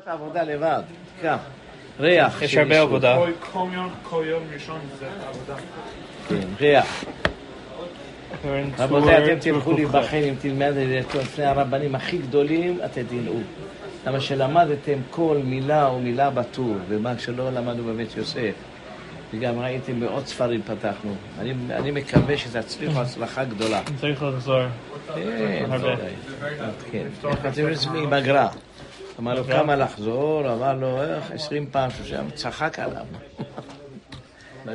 קצת עבודה לבד, קח. ריח. יש הרבה. עבודה. כל- יום, ראשון זה עבודה. כן, ריח. רבותיי, אתם תלכו להיבחן אם תלמד את זה טוב לפני הרבנים הכי גדולים, אתם תדעו. למה שלמדתם כל מילה ומילה בטור, ומה שלא למדנו בבית יוסף. וגם ראיתם בעוד ספרים פתחנו. אני, אני מקווה שתצליחו הצלחה גדולה. צריך לחזור. כן. כן. אתם יודעים עם הגר"א? אמר לו כמה לחזור, אמר לו איך עשרים פעם, שלושה, צחק עליו.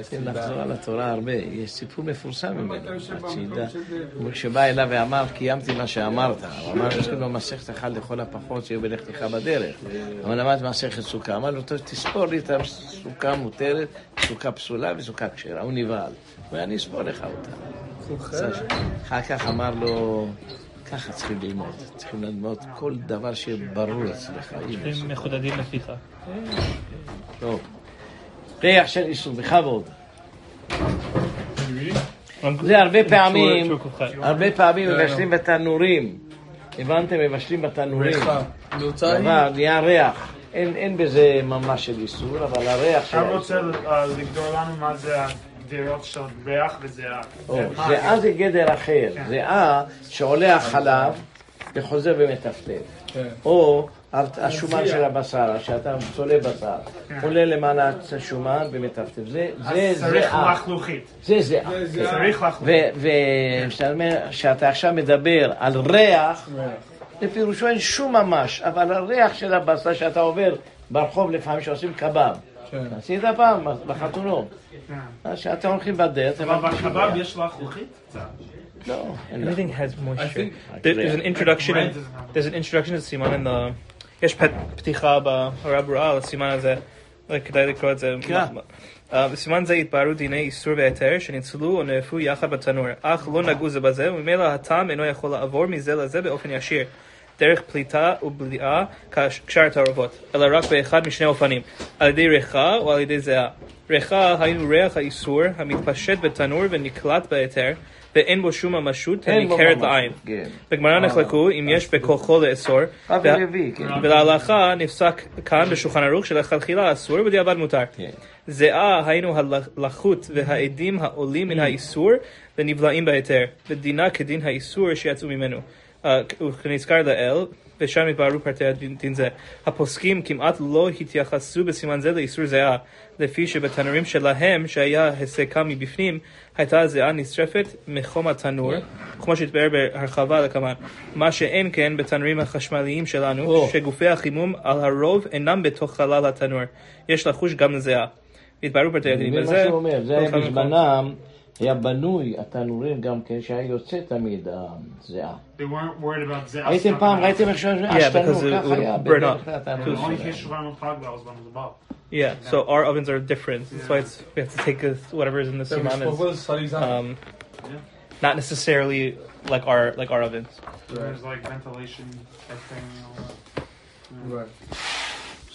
צריכים לחזור על התורה הרבה, יש סיפור מפורסם ממנו, שידע. כשבא אליו ואמר, קיימתי מה שאמרת, הוא אמר, יש לנו מסכת אחת לכל הפחות שיהיו בלכתך בדרך. אבל למד מסכת סוכה, אמר לו, טוב, תספור לי את הסוכה מותרת, סוכה פסולה וסוכה כשרה, הוא נבהל. ואני אספור לך אותה. אחר כך אמר לו, ככה צריכים ללמוד, צריכים ללמוד כל דבר שיהיה ברור אצלך. הם מחודדים לפיך. טוב. ריח של איסור, בכבוד. זה הרבה פעמים, הרבה פעמים מבשלים בתנורים. הבנתם? מבשלים בתנורים. דבר, נהיה ריח. אין אין בזה ממש של איסור, אבל הריח של אתה. רוצה אה, לגדול לנו מה זה הדירות של ריח וזיעה. זיעה זה גדר אחר. זיעה שעולה החלב וחוזר ומטפטף. או השומן של הבשר, שאתה צולה בשר, עולה למעלה השומן ומטפטף. זה זה אז צריך זיעה. לחלוכית. זה זיעה. צריך לחלוכית. וכשאתה עכשיו מדבר על ריח, לפירושו אין שום ממש, אבל הריח של הבשר שאתה עובר ברחוב לפעמים שעושים קבב. עשית פעם בחתונות. אז כשאתם הולכים בדרך, אבל ריח. יש לחלוכית? לא, אין לך. Everything has moisture. There's an introduction. There's an introduction to סימן in the. יש פת- פתיחה בהוראה ברורה על הסימן הזה. אולי כדאי לקרוא את זה. בסימן זה התבהרו דיני איסור והיתר שניצלו או נאפו יחד בתנור, אך לא נגעו זה בזה, וממילא הטעם אינו יכול לעבור מזה לזה באופן ישיר. דרך פליטה ובליעה כשאר התערובות, אלא רק באחד משני אופנים, על ידי ריחה או על ידי זיעה. ריחה היינו ריח האיסור המתפשט בתנור ונקלט בהיתר, ואין בו שום ממשות הניכרת. לעין. כן. בגמרא נחלקו אם יש בכוחו לאסור, כן. ולהלכה נפסק כאן בשולחן ערוך שלכתחילה אסור ובדיעבד מותר. כן. זיעה היינו הלחות והעדים העולים מן האיסור ונבלעים בהיתר, ודינה כדין האיסור שיצאו ממנו. אה, וכנזכר לאל, ושם התבררו פרטי הדין דין זה. הפוסקים כמעט לא התייחסו בסימן זה לאיסור זיעה, לפי שבתנורים שלהם, שהיה הסקה מבפנים, הייתה הזיעה נשרפת מחום התנור, כמו שהתבאר בהרחבה לכמה. מה שאין כן בתנורים החשמליים שלנו, או. שגופי החימום על הרוב אינם בתוך חלל התנור. יש לחוש גם לזיעה. התבררו פרטי הדין. זה מה שהוא אומר, זה במקום. בזמנם, היה בנוי התנורים גם כן, שהיה יוצא תמיד הזיעה. They weren't worried about זיעה. הייתם stuck פעם, in ראיתם איך שהתנור, because it ככה היה, would burn בדרך up. כלל the- התנור The only שלהם. case שבאנו פג בה was when it was above. Yeah, so our ovens are different. That's why it's, we have to take uh, whatever is in the siman as um, not necessarily like our like our ovens. There's like ventilation, everything, and all that. Right.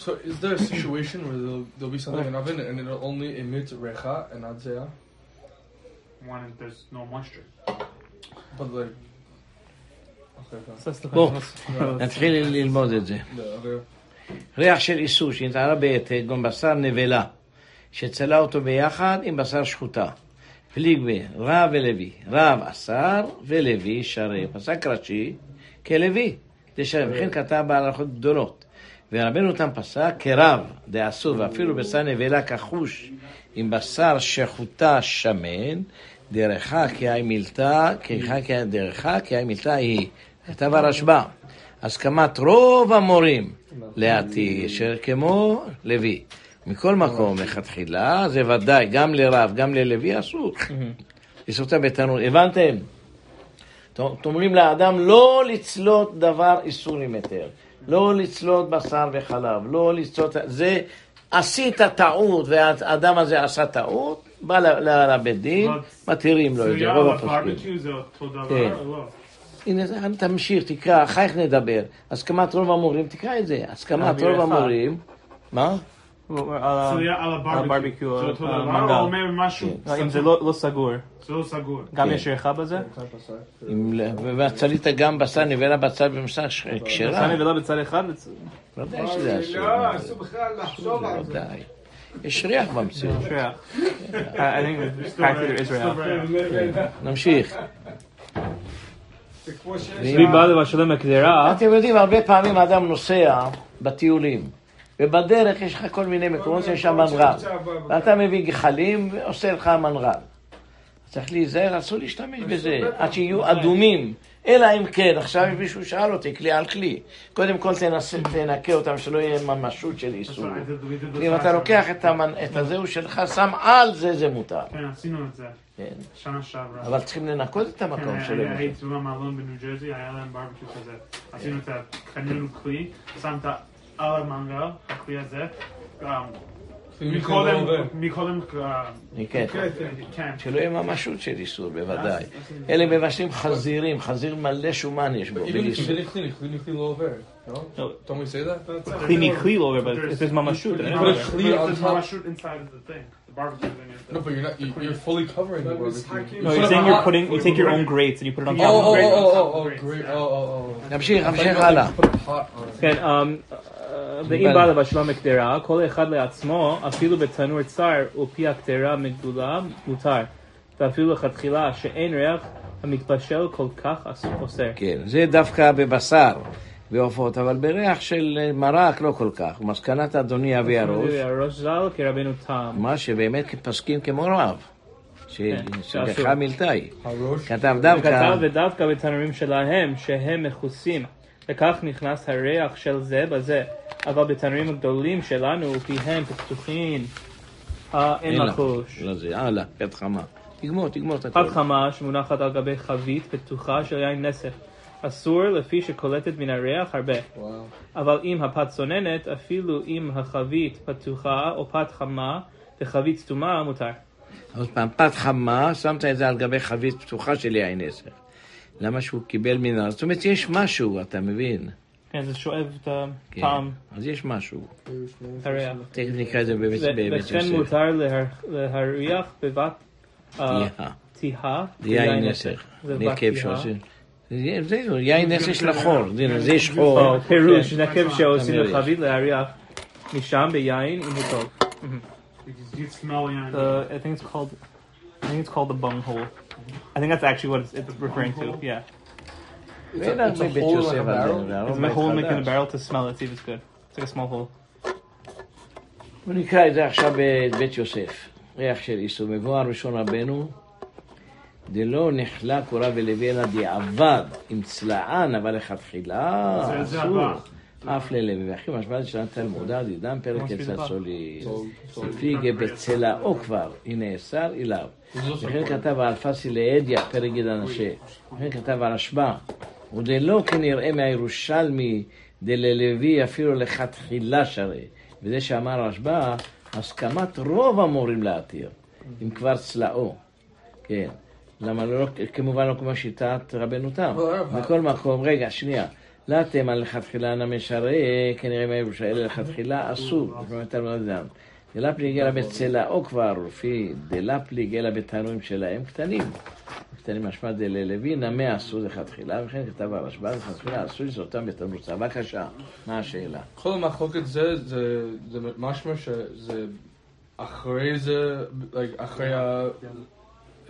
So is there a situation where there'll, there'll be something in an oven and it'll only emit recha and not Zeah? When there's no moisture. בוא. נתחיל ללמוד את זה. ריח של איסור שנטענה בהעתק, גם בשר נבלה, שצלה אותו ביחד עם בשר שחוטה. פליגבה, רב ולוי. רב אסר ולוי שרי. פסק רש"י כלוי, דשרי. וכן כתב בהלכות גדולות. ורבנו תם פסק כרב דאסור, ואפילו בשר נבלה כחוש עם בשר שחוטה שמן, דרכה כי היי מילתא, דרכה כי היי מילתא היא. כתב הרשב"א. הסכמת רוב המורים לעתיד, אשר כמו לוי. מכל מקום, לכתחילה, זה ודאי, גם לרב, גם ללוי אסור. לסוטה בתנור. הבנתם? אומרים לאדם לא לצלות דבר איסור עם היתר. לא לצלות בשר וחלב, לא לצלות... זה, עשית טעות, והאדם הזה עשה טעות, בא לבית דין, מתירים לו את זה, רוב הפוסקים. כן. לא? הנה, תמשיך, תקרא, אחר כך נדבר. הסכמת רוב המורים, תקרא את זה. הסכמת רוב. המורים, מה? על זה ה- יהיה על המנגל. או אומר משהו, לא, אם זה לא לא סגור, זה לא סגור. גם כן. יש ריחה בזה? אם ל- והצלית גם בשר נבלה בצל במסך כשרה. בשר נבלה בצד אחד? בצ- ודאי שזה אסור. לא, אסור בכלל לחשוב על זה. יש ריח במציאות. יש ריח. נמשיך. בא לבשלם הקדרה, אתם יודעים, הרבה פעמים האדם נוסע בטיולים, ובדרך יש לך כל מיני מקומות שיש שם מנרל. ואתה מביא גחלים ועושה לך מנרל. צריך להיזהר, אסור להשתמש בזה, עד שיהיו אדומים. אלא אם כן, עכשיו מישהו שאל אותי, כלי על כלי. קודם כל תנסה, תנקה אותם, שלא יהיה ממשות של איסור. אם אתה לוקח את, הזהו שלך, שם על זה, זה מותר. כן, עשינו את זה, כן. שנה שעברה. אבל צריכים לנקות את המקום כן, שלו. היה- הייתי במלון בניו ג'רזי, היה להם ברבקיו כזה. עשינו את ה... קנינו כלי, שמת על המנגל, הכלי הזה. גם מקודם, מקודם, אה, כן. כן. שלא יהיה ממשות של איסור, בוודאי. אלה מבשלים חזירים, חזיר מלא שומן יש בו, בלי. Don't we say that? כלי מכלי לא עובר, but there's ממשות, then If it's put a over. cleat on top. ממשות inside of the thing, the barbecue thing is No, but you're not. You, you're fully covering the barbecue. No, you're saying you're putting, you take your own grates and you put it on Oh, top oh, of the oh, grate. oh, oh, oh, great. Oh, oh, oh. נמשיך, הלאה. it. כן, אמ, אה, ואם בא לבשלם הקדרה, כל אחד לעצמו, אפילו בתנור צר ופי הקדרה מגדולה, מותר. ואפילו לכתחילה שאין ריח המתבשל כל כך אוסר. כן, זה דווקא בבשר, בעופות, אבל בריח של אה, מרק לא כל כך. מסקנת אדוני אבי הראש, הראש ז"ל כרבנו תם. מה שבאמת פסקים כמו רב, כן, שלך. מילתאי. הראש. כתב דווקא, וכתב ודווקא בתנורים שלהם שהם מכוסים. וכך נכנס הריח של זה בזה. אבל בתנורים הגדולים שלנו פיהם פתוחים. אין. לחוש. לא זה, הלאה, פת חמה. תגמור, תגמור את פת הכל. חמה שמונחת על גבי חבית פתוחה של יין נסך. אסור לפי שקולטת מן הריח הרבה. Wow. אבל אם הפת צוננת, אפילו אם החבית פתוחה או פת חמה וחבית סתומה, מותר. עוד פעם, פת חמה, שמת את זה על גבי חבית פתוחה של יין נסך. למה שהוא קיבל מן ה... זאת אומרת, יש משהו, אתה מבין? כן, זה שואב את כן. הטעם, אז יש משהו. הריח. תכף נקרא את זה בבית ו- בבית וכן יוסף. מותר להר- להריח בבת אה, תיהה. תיהה יין נסך. זה נקב שעושים. זה- זהו, יין נסך של החור. זה שחור. או פירוש, כן. נקב שעושים תמיד יש. לחבית להריח משם ביין אם הוא טוב. The, I think it's called, I think it's called the bung hole. I think that's actually what it's, it's referring to. Yeah, ואין it's a הרבה בית hole in יוסף a על barrel? זה. it's a hole in making a barrel to smell it, see if it's good. It's like a small hole. בוא נקרא את זה עכשיו בבית יוסף. ריח של איסור. מבואר ראשון רבנו, דלא נחלה קורה ולוי אלא דיעבד עם צלען, אבל לכתחילה זה- זה אסור. הבא. אף ללוי וכי משמע לשנת תלמודה, דידם פרק ממש אצל בלבד. סולי. So, so. ספיגה בצלעו כבר, הנה נאסר אליו. וכן. כתב על פסי לאדיה, פרק יד אנשה. וכן כתב על השבע. ודלא כנראה מהירושלמי דללוי אפילו לכתחילה שרי. וזה שאמר השבע, הסכמת רוב המורים להתיר, אם כבר צלעו. כן. למה לא, כמובן לא כמו שיטת רבנו תם. הרב, בכל מקום, רגע, שנייה. לאתם על לכתחילה נמשרה, כנראה מהירושה, אלא לכתחילה אסור. דלה פליג אלא בצלעו כבר, לפי דלה פליג אלא בתנועים שלהם קטנים. קטנים משמע דללוי, נמה אסור לכתחילה, וכן כתב הרשב"א, לכתחילה אסור לזרותם בתנור צבא. בבקשה, מה השאלה? כל המחלוקת זה, זה, זה משמע שזה אחרי זה, אחרי ה...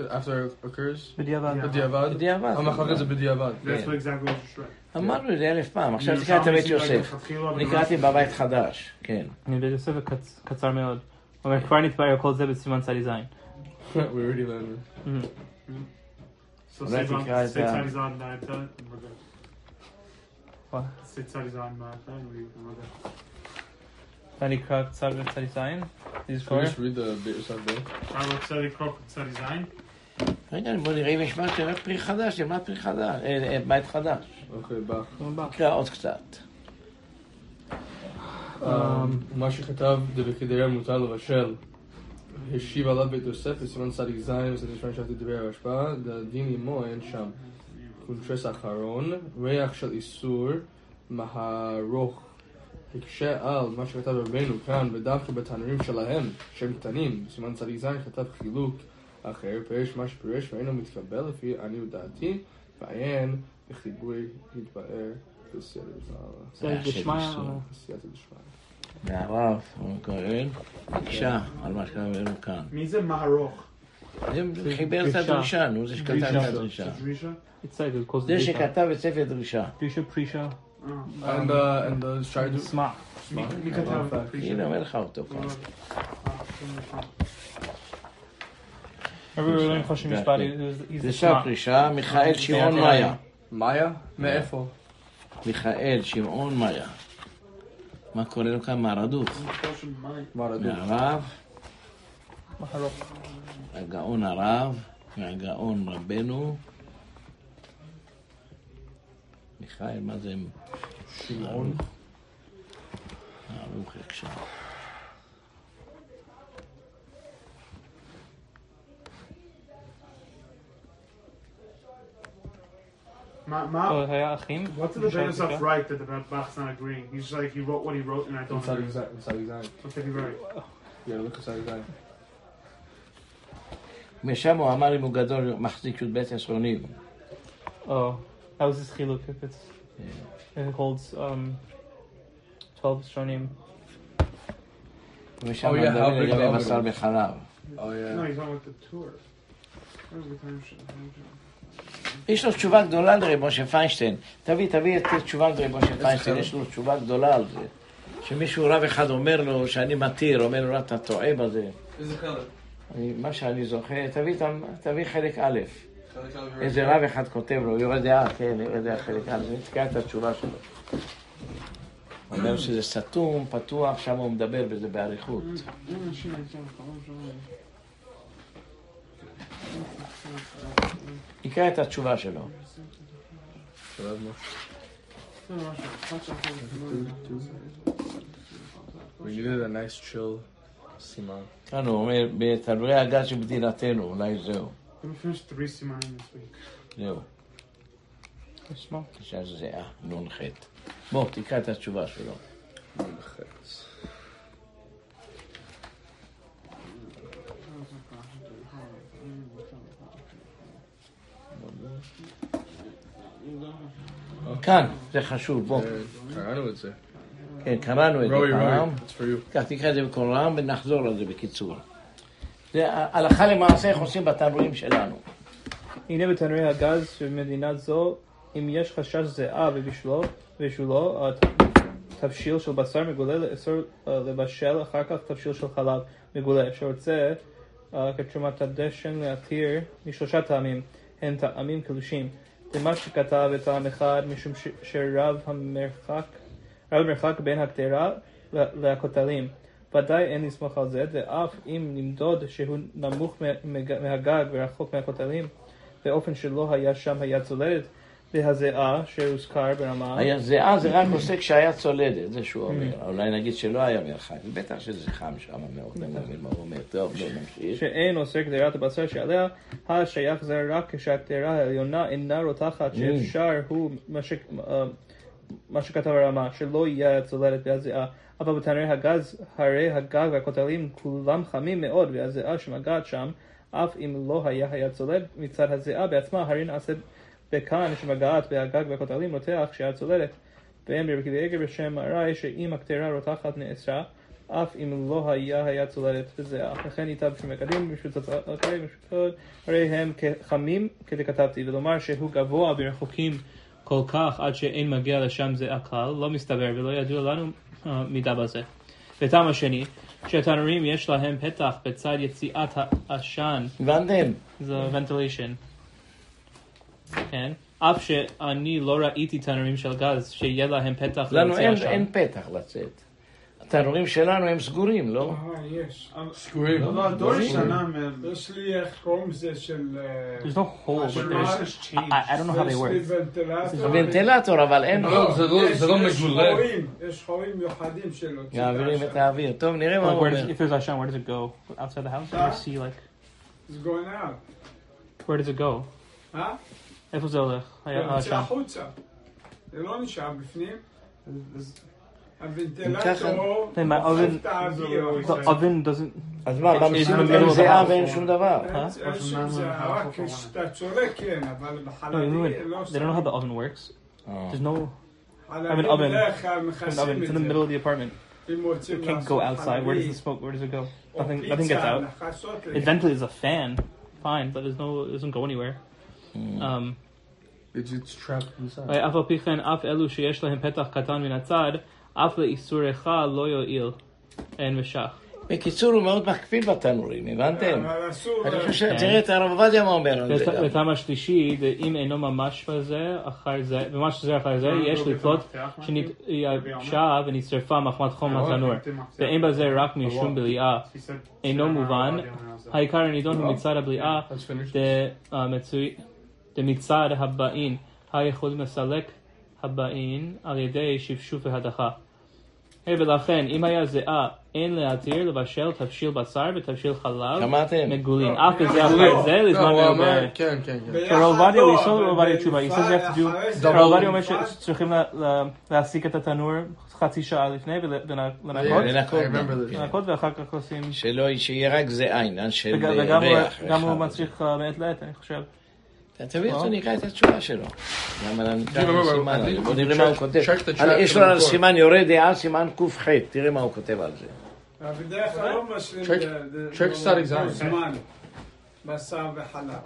after it occurs? בדיעבד. בדיעבד? בדיעבד. המחלוקת זה בדיעבד. That's what exactly what you said. אמרנו את זה אלף פעם, עכשיו תקרא את הבית יוסף. אני קראתי בבית חדש, כן. אני בית יוסף וקצ- קצר מאוד. אבל כבר נתבהר כל זה בסימן צדי זין. We already landed. So אולי say on- תקרא את say ה- צדי זין באמצע, we're good. What? say צדי זין באמצע, we're good. ואני אקרא קצר בצדי זין. Can we just read the bit yourself there? אפשר רוצה לקרוא צדי זין? רגע, בוא נראה אם יש משהו, רק פרי חדש, נלמד פרי חדש, אה, אה, בית חדש. אוקיי, בא. נקרא עוד קצת. מה שכתב דבקדריה מותר לבשל. השיב עליו בית יוסף בסימן צדיק ז' וסדיק ראשון שבתי דברי הרשב"א, דין עמו אין שם. קונטרס אחרון, ריח של איסור, מהרוך הקשה על מה שכתב רבנו כאן, ודווקא בתנורים שלהם, שהם קטנים, בסימן צדיק ז' כתב חילוק אחר, פירש מה שפירש ואינו מתקבל לפי עניות דעתי, ועיין בחיבוי התבאר בסייעתא דשמיא. זה דשמיא, אבל- בסייעתא דשמיא. והרב, הוא כהן, ביקשה על מה שקראנו כאן. מי זה מערוך? זה חיבר את הדרישה, נו, זה שכתב את הדרישה. דרישה? זה. שכתב את ספר דרישה. Drisha, Prisha, אה. And the, and the Shaidu. Sma. מי- כתב? הנה, אומר לך אותו לא, כאן. זה the דרישה Sma. פרישה, מיכאל שמעון מאיה. מאיה? מאיפה? מיכאל שמעון מאיה. מה קורה לו כאן? מהרדוף. מהרב. הגאון הרב, והגאון רבנו. מיכאל, מה זה? שמעון. ערוך הקשר. מה, מה? Oh, היה אחים? What's the Beta stuff right that the Bach's not agreeing? He's like, he wrote what he wrote and I don't צדיק agree. זין. צדיק זין. What did he write? יאללה, לך צדיק זין. משם הוא אמר אם הוא גדול, מחזיק י"ב עשרונים. Oh, that was his chiluk. If it's it holds um twelve shonim. ושם Oh, הוא yeah, מדבר how big לגבי the בשר oven. בחלב. Oh, No, yeah. he's on with the tour. Where's the time shit? יש לו תשובה גדולה לרב משה פיינשטיין. תביא, תביא את תשובה לרב משה פיינשטיין? יש לו תשובה גדולה על זה. שמישהו, רב אחד אומר לו שאני מתיר, אומר לו, אתה טועה בזה. איזה חלק? אני, מה שאני זוכר, תביא, תביא חלק א', איזה רב אחד כותב לו, יורד דעה, כן, יורד דעה חלק א', זה נתקע את התשובה שלו. הוא אומר שזה סתום, פתוח, שם הוא מדבר בזה באריכות. יקרא את התשובה שלו. We needed a nice chill סימן. כאן הוא אומר, בתנורי הגז של מדינתנו, אולי זהו. We finished three simanim this week. זהו. עכשיו זה אה, נ"ח. בוא, תקרא את התשובה שלו. בחץ. כאן, זה חשוב, בוא. קראנו את זה. כן, קראנו את זה פעם. כך תקרא את זה בקול רם ונחזור על זה בקיצור. זה הלכה למעשה איך עושים בתנורים שלנו. הנה בתנורי הגז של מדינה זו, אם יש חשש זיעה בבישולו, בישולו, תבשיל של בשר מגולה לאסור אה, לבשל אחר כך תבשיל של חלב מגולה, שרוצה אה, כתרומת הדשן להתיר משלושה טעמים, הן טעמים קדושים. דמה שכתב בטעם אחד משום שרב המרחק, רב המרחק בין הקדרה לכותלים. ודאי אין לסמוך על זה, ואף אם נמדוד שהוא נמוך מה- מהגג ורחוק מהכותלים, באופן שלא היה שם היה צולדת, והזיעה שהוזכר ברמה, היה זיעה זה רק עושה כשהיה צולדת, זה שהוא אומר. אולי נגיד שלא היה מרחק, בטח שזה חם שם מאוד, אני מבין מה הוא אומר. טוב, בוא נמשיך. שאין עושה גדרת הבשר שעליה, השייך זה רק כשהגדרה העליונה אינה רותחת, שאפשר הוא מה אה, מה שכתב הרמה, שלא יהיה הצולדת והזיעה. אבל בתנרי הגז, הרי הגג והכותלים כולם חמים מאוד, והזיעה שמגעת שם, אף אם לא היה היה צולד מצד הזיעה בעצמה, הרי נעשית בכאן שמגעת והגג והכותלים רותח כשהיה צולדת. ואין ברבי עגר בשם הרי שאם הקטרה רותחת נאסרה, אף אם לא היה היה צולדת בזיעה. לכן ייטב שמקדים תוצאותיי ושותפות, הרי הם כחמים כדכתבתי, ולומר שהוא גבוה ברחוקים כל כך עד שאין מגיע לשם זיעה כלל, לא מסתבר ולא ידוע לנו אה, מידה בזה. וטעם השני, שהתנורים יש להם פתח בצד יציאת העשן הבנתם? זה ventilation. כן? אף שאני לא ראיתי תנורים של גז שיהיה להם פתח לנו להוציא אין, עשן. אין פתח לצאת. התנורים שלנו הם סגורים, לא? אה, יש. סגורים. לא, לא, הדור השתנה מ... יש לי, איך קוראים לזה, של... no hole, but there's... change. I, don't know how they יש work. לי ונטילטור. אבל אין... לא, זה לא- יש- זה לא יש מגולה. חורים, יש חורים מיוחדים של להוציא את מעבירים את. האוויר. טוב, נראה מה הוא אומר. if there's עשן, where does it go? Outside the house? Or you see like, It's going out. where does it go? אה? איפה זה הולך? זה היה- יוצא העשן. החוצה. זה לא נשאר בפנים. הוונטילטור Hey, my oven- דוחף את האוויר. The oven doesn't... אז מה, It's במציאות in the middle אין of the זיעה house. ואין שום דבר. אין- אין שום זה, רק כשאתה צורק כן, אבל No, you בחלבי know, לא they don't know how the oven works. There's no חלבי an oven. בדרך כלל an oven. מכסים It's את in the זה. middle of the apartment. אם רוצים It can't go לעשות outside. Where does חלבי the smoke? Where does it go? או Nothing. פיצה, Nothing gets out. לחסות It לזה. ventilates a fan, fine, but there's no. It doesn't go anywhere. Um, It's, it's trapped inside. אף על פי כן, אף אלו שיש להם פתח קטן מן הצד, אף לאיסור אחד לא יועיל. אין משך. בקיצור, הוא מאוד מקפיד בתנורים, הבנתם? אבל אסור אני חושב, תראה את הרב עובדיה מה אומר על זה. גם. וטעם השלישי, ואם אינו ממש בזה, אחר זה, ממש זה אחר זה, יש לתלות שנתייבשה ונשרפה מחמת חום התנור. ואין בזה רק משום בליעה. אינו מובן. העיקר הנידון הוא מצד הבליעה, אה, דמצד הבאין, היכולים לסלק הבאין על ידי שפשוף והדחה. היי, ולכן, אם היה זיעה, אין להתיר לבשל תבשיל בשר ותבשיל חלב? מגולין. לא, אף בזה אחר. זה, לזמן הוא. אמר, כן, כן, כן. הרב עובדיה, הוא יסוד אבל הרב עובדיה תשובה. אחרי זה- הרב עובדיה אומר שצריכים לה- לה- להסיק את התנור חצי שעה לפני ולנקות. לנקות ואחר כך עושים... שלא, שיהיה רק עניין של וגם- אה, וגם הוא- הוא אה, מעת לעת, אני חושב. תביא אותו, לא? נקרא את התשובה שלו. למה לא את לא, לא, הסימן אני- הזה? בוא נראה מה הוא כותב. יש של לו על הכל. סימן יורה דעה, סימן ק"ח, תראה מה הוא כותב על זה. לא Check- לא- לא.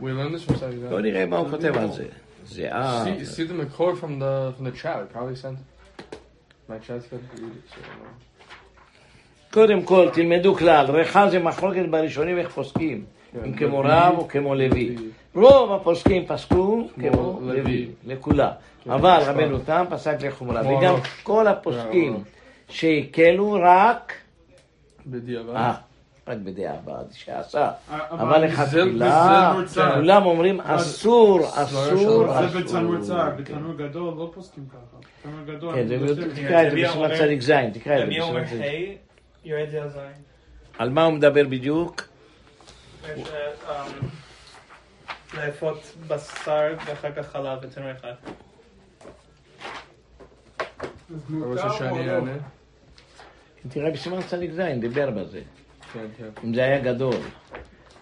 We learned this from בוא נראה מה הוא כותב על זה. זיעה. See, see the record from the from the chat. I probably sent. My chat's good to read it. So, uh, קודם כל, תלמדו כלל, ריחה זה מחלוקת בראשונים איך פוסקים. כן, אם כמו רב או כמו לוי. רוב הפוסקים פסקו כמו לוי. לכולם. כן, אבל. רבנו תם פסק לחומרה. וגם. כל הפוסקים. שהקלו רק, בדיעבד. אה, רק בדיעבד, שעשה. אבל אבל לכתחילה. כולם אומרים אסור, אסור, זה זה בתנור צר, אסור. בתנור גדול לא פוסקים ככה. בתנור גדול... כן, תקרא את זה אומר- צדיק ז', תקרא את זה בסימן צדיק. היי, יורד זה על זין. על מה הוא מדבר בדיוק? לאפות בשר ואחר כך חלב בתנור אחד. אז אתה מותר רוצה או שאני לא? אענה? תראה בסימן צדיק ז', דיבר בזה. כן, כן. אם זה היה גדול.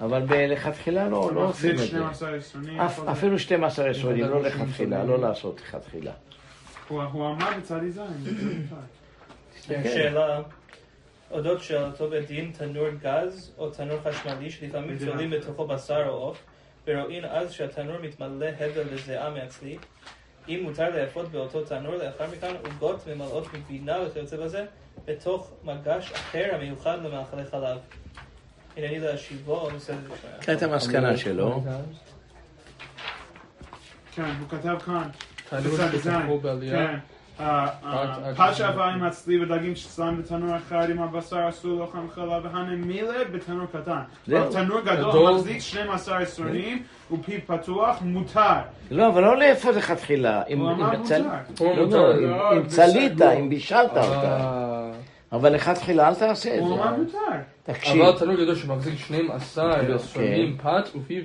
אבל לכתחילה לא, לא עושים את זה. 12 יסונים. אף- הכל- אפילו 12 יסודים, לא לכתחילה, לא לעשות לכתחילה. הוא אמר בצדי זין. כן. שאלה, אודות שאלתו בדין תנור גז או תנור חשמלי שלפעמים. צוללים בתוכו בשר או עוף ורואים אז שהתנור מתמלא הבל וזיעה מעצלי אם מותר לאפות באותו תנור לאחר מכן עוגות ממלאות מגבינה וכיוצא בזה בתוך מגש אחר המיוחד למאכלי חלב. הנני להשיבו או בסדר בשמיה. תראה את המסקנה שלו. כן, הוא כתב כאן. תנור. שכתבו בעלייה. כן. אה, אה, שעבה עם הצלי ודגים ששם בתנור אחד עם הבשר אסור לאכול חלב והנמילה בתנור קטן. תנור גדול. מחזיק 12 יסונים ופיו פתוח מותר. לא, אבל לא לכתחילה. אם- הוא אמר אם מותר. לא. לא, אם- לא, צלית. אם בישלת אותה. אה, אבל לכתחילה אל תעשה את הוא אמר זה. מותר. תקשיב, אבל תנור גדול שמחזיק 12 כן. יסונים פת ופיו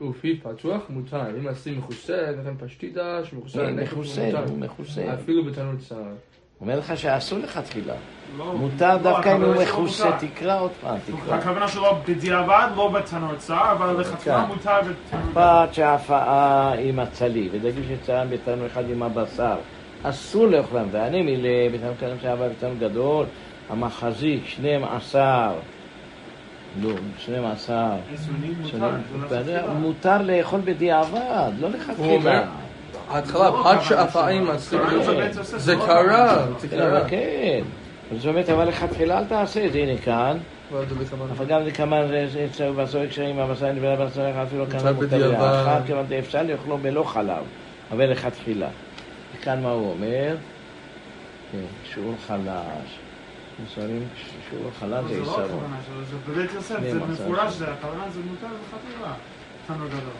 ופיו פתוח מותר. אם עשי מכוסה, לכן פשטידה שמכוסה מכוסה, מותר. הוא מכוסה. אפילו בתנור צר. אומר לך שאסור לכתחילה. לא, מותר לא, דווקא אם הוא מכוסה. תקרא עוד פעם, תקרא. הכוונה שלו בדיעבד, לא בתנור צר, אבל לכתחילה כן. מותר בתנור פת שהפאה עם הצלי, ודגים שצלם בתנור אחד עם הבשר, אסור לאוכלם, ואני מילא בתנור קטן שעבר בתנור גדול, המחזיק 12, לא, 12, יסונים מותר. שנים, לא. מותר לאכול בדיעבד, לא הוא אומר, לכתחילה. ההתחלה, לא, פת אבל שאפה זה- לא קרה. זה כן, קרה. אבל כן. זאת אומרת, אבל לכתחילה אל תעשה את זה, הנה כאן. אבל גם לכמה זה אצלנו בשר קשרים, הבשר נבלה בשר אפילו כאן מותר. לאחר, כיוון שאפשר לאכלו בלא חלב, אבל לכתחילה. וכאן מה הוא אומר? כן, שיעור חלש. מסורים, שיעור חלש זה זה לא. הכוונה שלו, זה בבית יוסף, זה. מפורש, זה הכוונה, זה מותר לכתחילה. תנור גדול.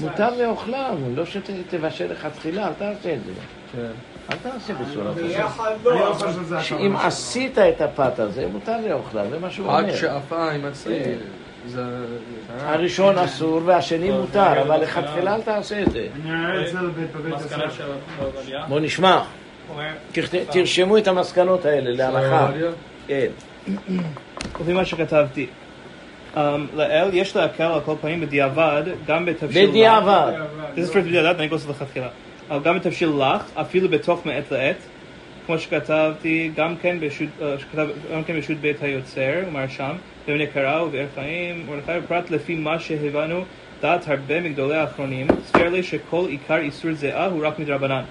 מותר לאוכלם, לא שתבשל לכתחילה, אל תעשה את זה. אל תעשה בצורה כזאת. לא, לא שאם שלו. עשית את הפת הזה, מותר לאוכלה, זה מה שהוא אומר. פת שאפה עם הצליח. זה... הראשון אסור והשני מותר, אבל לכתחילה אל תעשה את זה. זה. בואו נשמע, תכת- תרשמו את המסקנות האלה להלכה. כן. לפי מה שכתבתי. Um, לאל יש להקל על כל פנים בדיעבד, גם בתבשיל לך. בדיעבד. This is for בדיעבד, אני גוסס לכתחילה. אבל גם בתבשיל לך, אפילו בתוך מעת לעת, כמו שכתבתי, גם כן בשו"ת אה, כן בשו"ת בית היוצר, ומרשם, בבני קרא ובאר חיים, מרדכי בפרט לפי מה שהבנו, דעת הרבה מגדולי האחרונים, ספר לי שכל עיקר איסור זיעה הוא רק מדרבנן.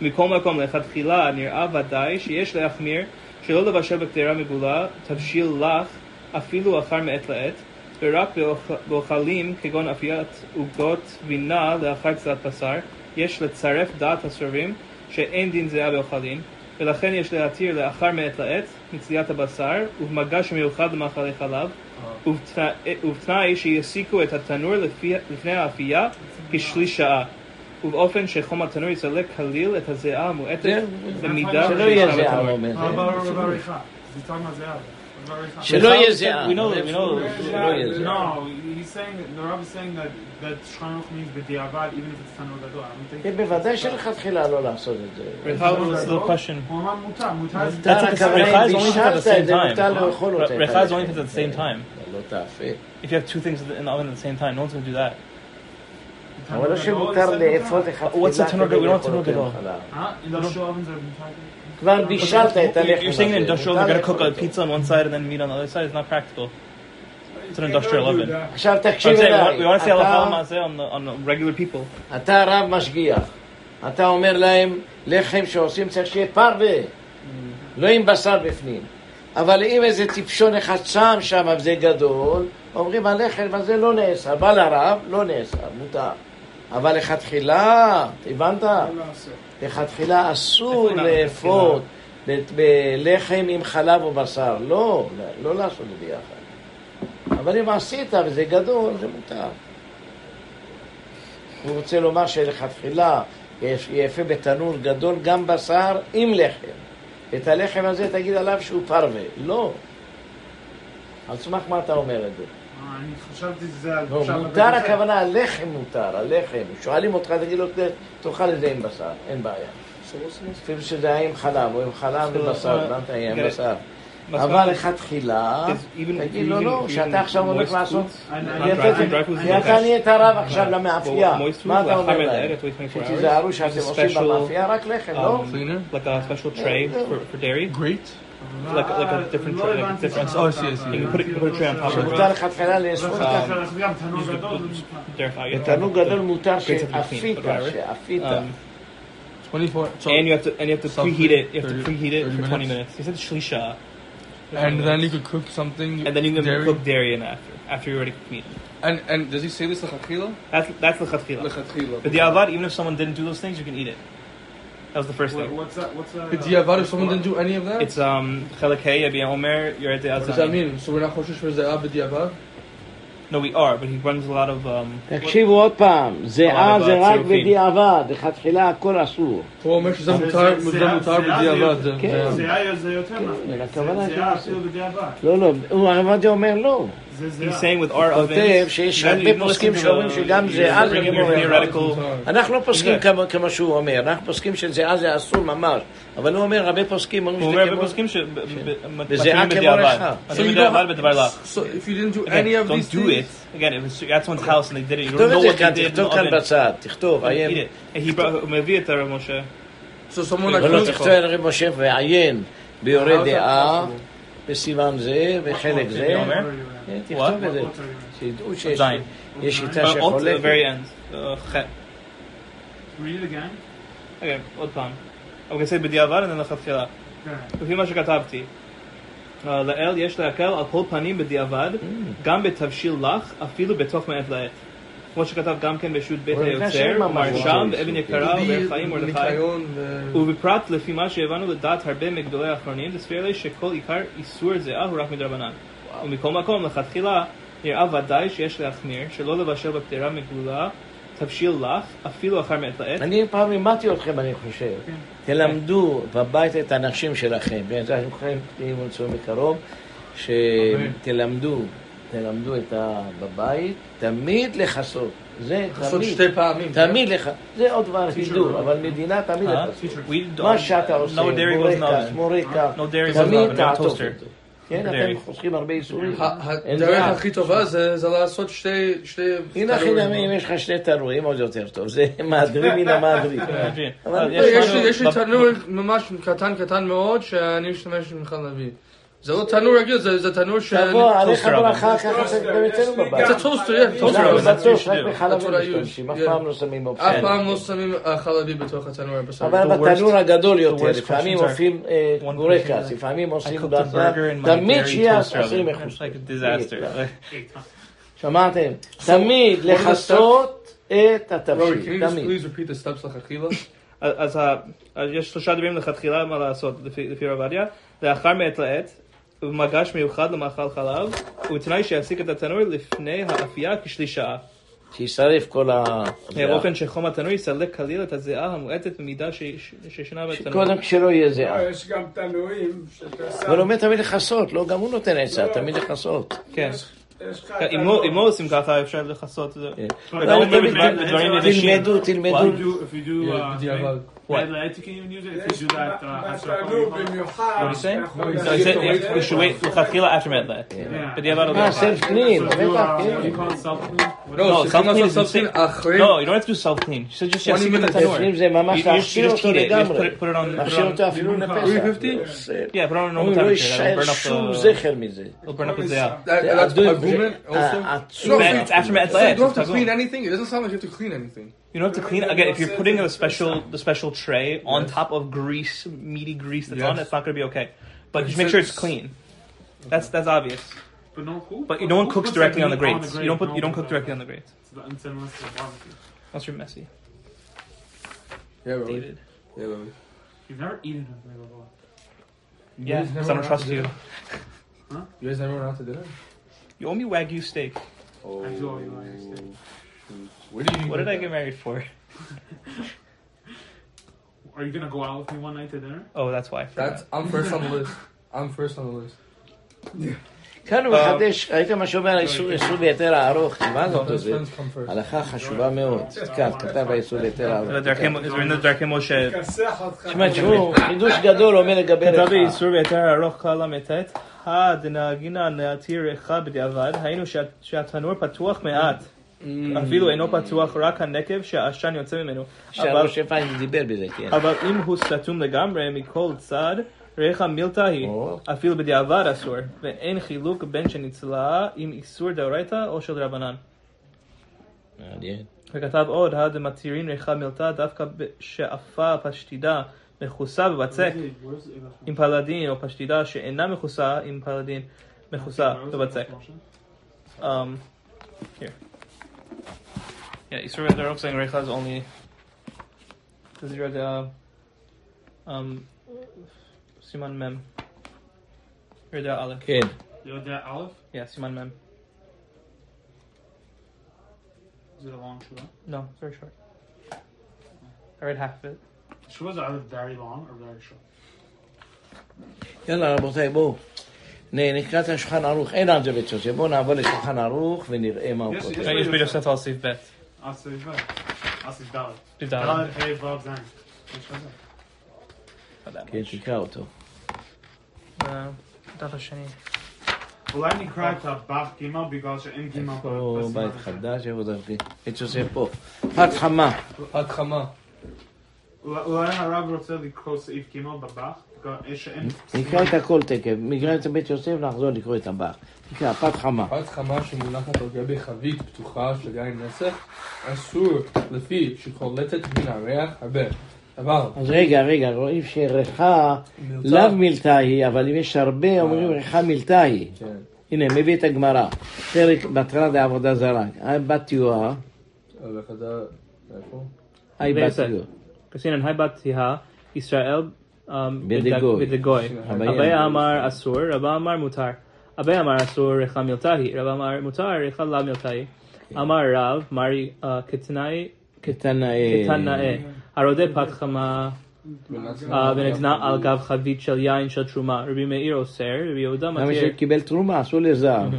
מכל מקום לכתחילה נראה ודאי שיש להחמיר שלא לבשל בקדרה מגולה, תבשיל לך אפילו אחר מעת לעת, ורק באוכ- באוכלים כגון אפיית עוגות וינה לאחר קצת בשר, יש לצרף דעת הסורבים שאין דין זהה באוכלים, ולכן יש להתיר לאחר מעת לעת מצליית הבשר ובמגע שמיוחד למאכלי חלב, ובתנא- ובתנאי שיסיקו את התנור לפי- לפני האפייה כשליש שעה. ובאופן שחום התנור יסלק כליל את הזיעה המועטת במידה שלא יהיה זיעה, בתנור. הוא אומר. מה בר- בעריכה? זה talking about זהב. בעריכה. שלא יהיה זיעה. We know, we know. שלא יהיה זיעה. No, he's saying that the Rav is saying that that Shchanuch means בדיעבד even if it's תנור גדול. I don't think- כן, בוודאי שלכתחילה לא לעשות את זה. Rechal was the question. הוא אמר מותר, מותר. מותר That's what הכוונה Rechal אם is only at the בישלת same את זה, time. מותר לאכול אותה. Rechal is only at the same time. לא תאפה. If you have two things in the oven at the same time, no one's going to do that. אבל לא שמותר לאפות לכתחילה What's a תנור כדי גדול? We don't לאכול תנור אותה גדול. בחלב. אה? industrial ovens are מותר. כבר בישלת את הלחם You're saying in הזה, industrial, מותר they're going to לאכול cook a אותו. pizza on one side and then meat on the other side. It's not practical. It's an industrial oven. עכשיו I'm תקשיב saying, אליי, we want to say halacha אתה- l'maaseh on, the- on the regular people. אתה רב משגיח, אתה אומר להם, לחם שעושים צריך שיהיה פרווה, לא עם בשר בפנים. אבל אם איזה טיפשון אחד שם שם וזה גדול, אומרים הלחם הזה לא נאסר, בא לרב, לא נאסר, מותר. אבל לכתחילה, הבנת? לכתחילה אסור לאפות בלחם עם חלב או בשר, לא, לא לעשות את זה ביחד. אבל אם עשית וזה גדול, זה מותר. הוא רוצה לומר שלכתחילה יפה בתנור גדול גם בשר עם לחם. את הלחם הזה תגיד עליו שהוא פרווה. לא. על סמך מה אתה אומר את זה? אה, אני חשבתי שזה... על- לא, מותר. הכוונה, הלחם מותר, הלחם. שואלים אותך, תגיד לו, "ת- תאכל את זה עם בשר, אין בעיה. אפילו שזה היה עם חלב, או עם חלב ובשר, הבנת? יהיה עם. בשר. But אבל לכתחילה, תגיד לו לא, שאתה עכשיו הולך לעשות... אתה. נהיית רב עכשיו למאפייה. מה אתה אומר להם? מעת לעת, wait 24 שתיזהרו. שאתם עושים במאפייה רק לחם, לא? um, like a special tray for, for dairy. Great. Like, like a different לא tray, like a הבנתי different. שאתה- Oh, I see, I see. You can put it- you can put a tray on top of it. שמותר לכתחילה לאסור לא, אותה. צריך גם תנור גדול, זה מותר. Dairy fire. בתענוג גדול מותר Grits have to be clean, שאפית, but whatever. שאפית. Um, 24. So, and you have to and you have to Something, preheat it. You have to 30 preheat it 30 for 20 minutes. minutes. He said shlisha, and then you could cook something. and then you can dairy. cook dairy in after after you already cooked meat. And and does he say this lechatchila? That's that's the chatchila. Lechatchila. But the avad, even if someone didn't do those things, you can eat it. That was the first What- thing. What's that? What's that? B'diavad, if someone didn't do any of that? It's um chelakei abi omer you're at the what does that mean? So we're not choshesh for ze'ah b'diavad? No, we are, but he runs a lot of um. תקשיבו עוד פעם, זיעה אבל זה רק צירופים. בדיעבד, לכתחילה הכל אסור. הוא אומר שזה זה- מותר, זה- זה זה- מותר זה- בדיעבד. זה- זה- כן. זה- זה היה זה יותר כן, נכון. הכוונה זה שזה- היה אפילו בדיעבד. לא, לא, הוא הרב עובדיה אומר לא. זה זה He's היה. saying with our הוא ovens. כותב שיש you know, הרבה you know, פוסקים listen to שאומרים the- שגם you're זיעה זה bringing כמו your רבע. theoretical. אנחנו לא פוסקים זה. כמו, כמו שהוא אומר, אנחנו פוסקים שזיעה זה אסור ממש, אבל הוא אומר, הרבה פוסקים אומרים הוא שזה אומר כמו... בפוסקים וזיעה כמו בדיעבד. רחב. So מתאים you בדיעבד don't- בדבר לך. So if you didn't do Again, any of don't these do things, it. Again, if it's at someone's house and they did it, you don't תכתוב know את זה what כאן, they did in the תכתוב כאן oven. בצד, תכתוב, Don't עיין. eat it. And he brought, הוא מביא את הרב משה. so someone לא, לא, like תכתוב על רב משה ועיין ביורה How's that דעה possible? בסימן זה וחלק זה. זה? כן, What? תכתוב את זה. שידעו שיש שיטה שחולקת. very end. Uh, again. אוקיי, עוד פעם. אבל נעשה בדיעבד אני לכתחילה. כן. לפי מה שכתבתי. uh, לאל יש להקל על כל פנים בדיעבד, גם בתבשיל לך, אפילו בתוך מעת לעת. כמו שכתב גם כן בשו"ת בית היוצר, מרשם. באבן יקרה ובאר חיים מרדכי. ובפרט לפי מה שהבנו לדעת הרבה מגדולי האחרונים, תסביר לי שכל עיקר איסור זיעה הוא רק מדרבנן. ומכל מקום, לכתחילה, נראה ודאי שיש להחמיר שלא לבשל בקדרה מגלולה, תבשיל לך, אפילו אחר מעת לעת. אני פעם לימדתי אתכם, אני חושב. תלמדו בבית את הנשים שלכם, בעזרת השם, אם ימצאו מקרוב, שתלמדו תלמדו את ה... בבית, תמיד לכסות. זה תמיד. שתי פעמים. תמיד לך. זה עוד דבר הידור, אבל מדינה תמיד? לכסות. מה. שאתה עושה. מורקה, dairy goes in the תמיד תעטוף. אותו. כן, dairy. אתם חוסכים הרבה איסורים. הדרך. הכי טובה זה זה לעשות שתי... שתי הנה הכי תנורים. דמי, אם יש לך שני תנורים, עוד יותר טוב. זה מהדרין מן המהדרין. Uh, לא, יש לי- תנור ממש קטן קטן מאוד שאני משתמש בכלל להביא. זה לא תנור רגיל, זה זה תנור ש... תבוא, עליך טוסטר ברכה. ככה זה גם אצלנו בבית. זה טוסטר, yeah, טוסטר. זה בטוח, מה רק שיש בחלב That's what I משתמשים. אף. פעם לא שמים אף אופציה. פעם לא שמים חלבי בתוך התנור הבשר. אבל בתנור הגדול יותר, לפעמים עושים אה, question, לפעמים עושים תמיד שיהיה עושים disaster. שמעתם? תמיד לכסות את התבשיל, תמיד. אז- יש שלושה דברים לכתחילה מה לעשות לפי לפי רב עובדיה. לאחר מעת לעת, ובמגש מיוחד למאכל חלב, ובתנאי שיפסיק את התנור לפני האפייה כשליש שעה. שישרף כל ה... באופן שחום התנור יסלק כליל את הזיעה המועטת במידה שישנה בתנור. קודם שלא יהיה זיעה. לא, יש גם תנועים שאתה שם... אבל הוא אומר תמיד לכסות, לא, גם הוא נותן עצה, תמיד לכסות. כן. אם לא- אם לא עושים ככה אפשר לכסות את זה. כן. בדברים יבשים. תלמדו, תלמדו. If you do, if you do, uh, בדיעבד. What? red light, you can even use it. If יש you do that, uh, extra בתנור coffee. במיוחד. What are you saying? אתה יכול No, he לשים said אותו we should wait לכתחילה after mad late. Yeah. בדיעבד עוד אה, לא. סלף קלין, So do, בטח, uh, כן. what do you call it, self-clean? What לא, No, צריכים self-clean לעשות is סלפין insane. אחרי... No, you don't have to do self clean. So just 20 ישים את minutes. התנור. סלפים זה ממש You- you just- להכשיר you just אותו heat it. You just לגמרי. put it- put it on- put it להכשיר on- אותו אפילו לפסח. 350? זה- Yeah, put it on a normal אומרים, לא temperature. That'll יישאר burn up שום the... זכר מזה. It'll burn up the זיעה. That- That's הדוד- agreement also? ה- No, הצור- it's after mad So you late. don't have to It's clean not anything? It doesn't sound like you have to clean anything. You don't have to clean it. Again, if you're putting the special the special tray on Yes. top of grease, meaty grease that's on, Yes. it's not going to be okay. But But just make sure it's s- clean. That's that's obvious. But no, who? But you, who no one cooks puts directly the on the grates. You don't put grate? you don't cook directly on the grates. It's the unless it's barbecue. Unless you're messy, Yeah, Rory. David. Yeah, Rory. You've never eaten with me before. Yeah, guys 'cause I don't never trust went you. out You guys never went out to dinner? You owe me wagyu steak. Oh. I do owe you Wagyu steak. Oh. Shoot. Where did you What did I get married for? Are you gonna go out with me one night to dinner? Oh, that's why. I forgot. That's I'm first on the list. I'm first on the list. כאן הוא מחדש, ראית מה שאומר האיסור איסור ביתר הארוך, קיבלנו Best את זה. friends come first. הלכה חשובה מאוד. כאן כתב האיסור ביתר הארוך. The דרכי Mo- is in the דרכי משה. כסח אותך. תשמע, תשמעו, חידוש גדול אומר לגבי כתב רכה. באיסור ביתר ארוך כלל ל"ט, הדנהגינא להתיר ריחה בדיעבד, היינו שה- שהתנור פתוח מעט, אפילו אינו פתוח רק הנקב שהעשן יוצא ממנו. אבל- שהראש שפיין דיבר בזה, כן. אבל אם הוא סתום לגמרי מכל צד, ריחה מילתא היא. אפילו בדיעבד אסור, ואין חילוק בין שניצלה עם איסור דאורייתא או של רבנן. מעניין. וכתב עוד, הדמתירין ריחה מילתא דווקא שאפה פשטידה מכוסה בבצק עם פלדין, או פשטידה שאינה מכוסה עם פלדין מכוסה בבצק. Russian? Um, here. Yeah, Yisroel Darok saying Reichla is only the zero the um Siman Mem. Yoda Aleph. Kid. Yoda Aleph? Yeah, Siman Mem. Is it a long shua? No, it's very short. I read half of it. Shuas are either very long or very short. Yalla, we'll take both. נקרא את השולחן ערוך, אין על זה בית יוסף. בואו נעבור לשולחן ערוך ונראה מה הוא כותב. Asif Vet. Asif Dalet. Do that. Dalet, Hey, Vav, Zain. Which was it? Not that כן. תקרא אותו. Uh, דף השני. אולי נקרא את הבח גימל בגלל שאין גימל פה בסימן בית. חדש, איפה דרכי? בית יוסף פה. פת חמה. עד חמה. אולי- אולי הרב רוצה לקרוא סעיף גימל בבח? נקרא את הכל תקף. נקרא את בית יוסף, נחזור לקרוא את הבח. נקרא, פת חמה. עד חמה שמונחת על גבי חבית פתוחה של יין נסך, אסור לפי שקולטת מן הריח הרבה. אבל אז רגע, רגע, רואים שריחה לאו מילתא היא, אבל אם יש הרבה, אומרים ריחה מילתא היא. כן. הנה, מביא את הגמרא. פרק בתרה דעבודה זרה. היי בת יואה, וחזר, איפה? היי בת. יואה. היי בת תיהה, ישראל בדגוי. אביי אמר. אסור, רבא אמר מותר. אביי אמר אסור ריחה מילתאי, רבא אמר מותר ריחה לאו מילתאי. אמר רב, מרי קטנאי, קטנאי. הרודה פת חמה, ונתנה על גב חבית של יין של תרומה. רבי מאיר אוסר, רבי יהודה למה מתיר. שקיבל תרומה, אסור לזהב.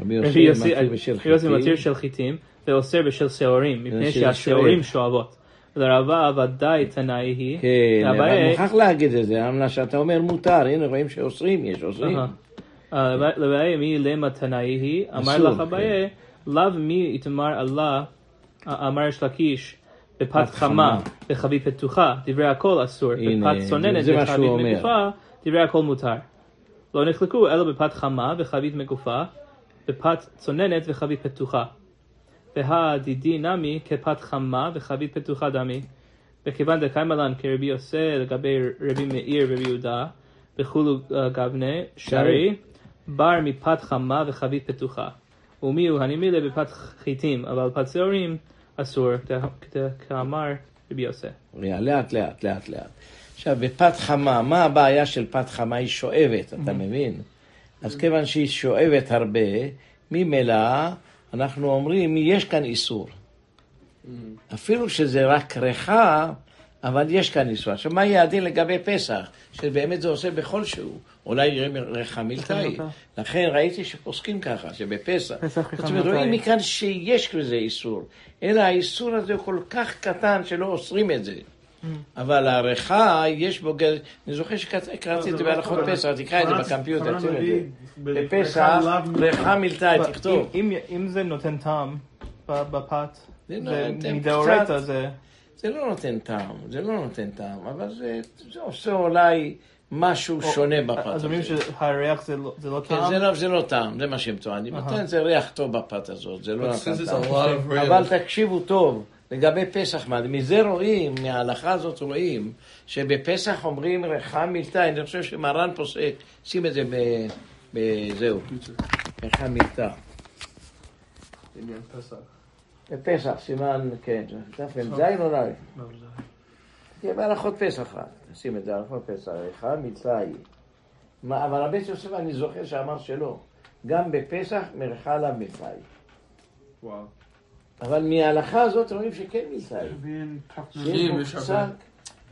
רבי רבי יוסי מתיר. של חיטים, ואוסר בשל שעורים, מפני שהשעורים שואב. שואבות. לרבה ודאי תנאי היא, כן, אבל ואביי- מוכרח להגיד את זה, אמנה שאתה אומר מותר, הנה רואים שאוסרים, יש אוסרים. לבעיה מי למה תנאי היא, אמר לך אביי, לאו מי יתמר אללה, אמר יש לקיש, בפת פת חמה. בחבית פתוחה, דברי הכל אסור, בפת צוננת אומר. מגופה, דברי הכל מותר. לא נחלקו אלא בפת חמה וחבית מגופה, בפת צוננת וחבית פתוחה. והדידי נמי כפת חמה וחבית פתוחה דמי. וכיוון דקיימלן כרבי יוסי לגבי רבי מאיר ורבי יהודה, וכולו אה, גבנה, שרי, בר מפת חמה וחבית פתוחה. ומי הוא הנמילה בפת חיטים, אבל פת שעורים אסור, כאמר רבי יוסי. לאט לאט לאט לאט. עכשיו, בפת חמה, מה הבעיה של פת חמה? היא שואבת, אתה מבין? אז כיוון שהיא שואבת הרבה, ממילא אנחנו אומרים, יש כאן איסור. אפילו שזה רק ריחה, אבל יש כאן איסור. עכשיו, מה יהיה הדין לגבי פסח? שבאמת זה עושה בכל שהוא. אולי ריחה מילתאי. לכן ראיתי שפוסקים ככה, שבפסח. פסח אומרת. רואים מכאן שיש כזה איסור. אלא האיסור הזה הוא כל כך קטן שלא אוסרים את זה. אבל הריחה, יש בו, גל- אני זוכר שקראתי את זה בהלכות פסח, תקרא את זה בקמפיוטר, שים את זה. בפסח, ריחה מילתאי, תכתוב. אם- אם זה נותן טעם ב- בפת, זה זה נותן מדאורייתא קצת. זה... זה לא נותן טעם, זה לא נותן טעם, אבל זה, עושה אולי משהו שונה בפת אז אומרים. שהריח זה לא- זה לא כן, טעם? זה לא, זה לא טעם, זה מה שהם טוענים. נותן זה ריח טוב בפת הזאת, זה לא נותן טעם. אבל תקשיבו טוב, לגבי פסח, מה- מזה רואים, מההלכה הזאת רואים, שבפסח אומרים ריחה מילתא, אני חושב שמרן פוסק, שים את זה ב- בזהו, ריחה מילתא. עניין פסח. בפסח, סימן, כן, דף מ"ז או לא? תהיה בהלכות פסח רק, שים את זה, הלכות פסח, ריחה מילתא היא. אבל הבית יוסף, אני זוכר שאמר שלא. גם בפסח מריחה לה מילתא היא. וואו. אבל מההלכה הזאת רואים שכן יש קצת, הרבה.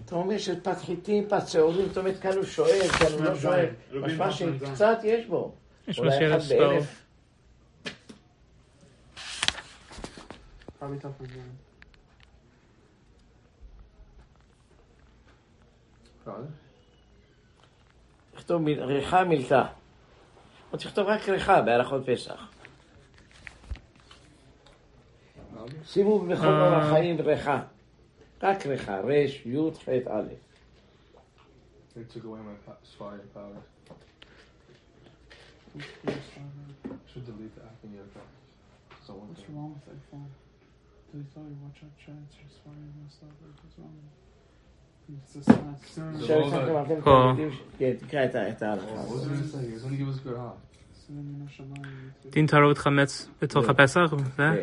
אתה אומר של פת חיטים, פת שעורים, זאת אומרת כאן הוא שואב, כאן הוא לא רבים משמע. שקצת יש בו. יש tough on them. תכתוב ריחה מילתא. או תכתוב רק ריחה בהלכות פסח. שימו בכל אה. אורח חיים ריחה. רק ריחה, רש, י', ח', א'. They took away my pa- Safari powder. Should delete the app in your account. So one What's thing. wrong with iPhone? They tell you watch out chats, you're spying and stuff. Like, what's wrong with it? It's just not soon. זה עכשיו לא הצלחתם עובד. אתם פה. תלמידים ש- כן, תקרא את ה- את ההלכה. דין טהרות חמץ בתוך הפסח, ו- כן.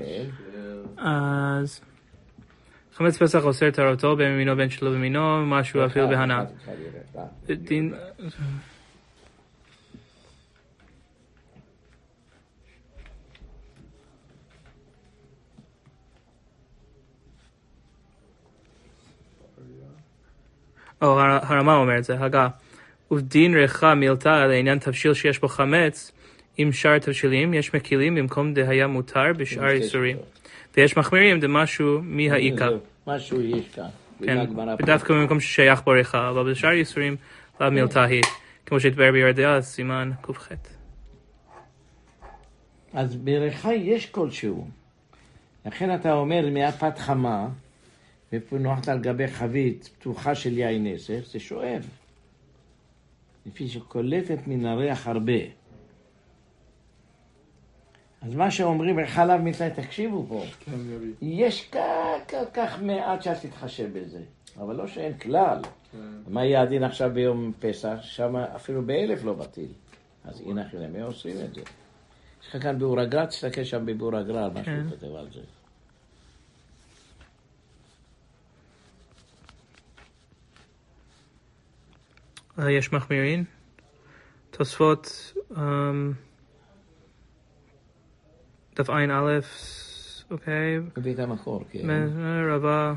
אז חמץ פסח אוסר טהרתו בין במינו בין שלא במינו, משהו אפילו ריחה, בהנאה. או הר- הרמ"א אומר את זה, הגה. ודין ריחה מילתא לעניין תבשיל שיש בו חמץ, עם שאר תבשילים, יש מקילים במקום דהיה מותר בשאר איסורים. ויש מחמירים דמשהו מי האיכא. זהו, משהו יש כאן. כן. ודווקא במקום ששייך בו ריחה, אבל בשאר איסורים לאו מילתא היא. כמו שהתברר בירדיה, סימן ק"ח. אז בריחה יש כלשהו. לכן אתה אומר מהפת חמה, ופונחת על גבי חבית פתוחה של יין נסף, זה שואב. לפי שקולטת מן הריח הרבה. אז מה שאומרים חלב מתנאי, תקשיבו פה, maybe. יש כך, מעט שאל תתחשב בזה, אבל לא שאין כלל. Yeah. מה יהיה הדין עכשיו ביום פסח? שם אפילו באלף לא בטיל. אז הנה אחי, למי עושים את זה? יש לך כאן ביאור הגר"א, תסתכל שם בביאור הגר"א, מה שהוא כן. כותב על זה. אה, יש מחמירים. תוספות, אמ, דף ע"א, אוקיי, מביא את המקור, כן. רבה,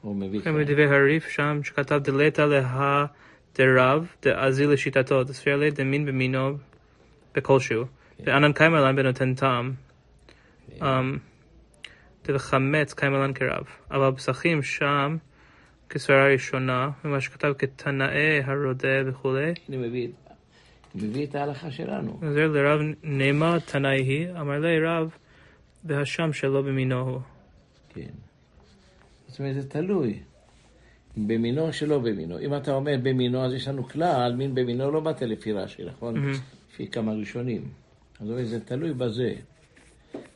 הוא מביא כן, כאן. מדברי הריף שם, שכתב דלתא לה דרב, דאזיל לשיטתו, דספיר דמין במינו בכלשהו. ואנן קיימלן בנותן טעם. אמ, דחמץ קיימלן כרב. אבל פסחים שם, כסברה ראשונה, ומה שכתב כתנאי הרודה וכולי. אני מביא, מביא את ההלכה שלנו. עוזר לרב נעמה תנאי היא, אמר לי רב, והשם שלא במינו הוא. כן. זאת אומרת, זה תלוי. במינו שלא במינו. אם אתה אומר במינו, אז יש לנו כלל, מין במינו לא בטל לפי רש"י, נכון? לפי כמה ראשונים. אז זה תלוי בזה.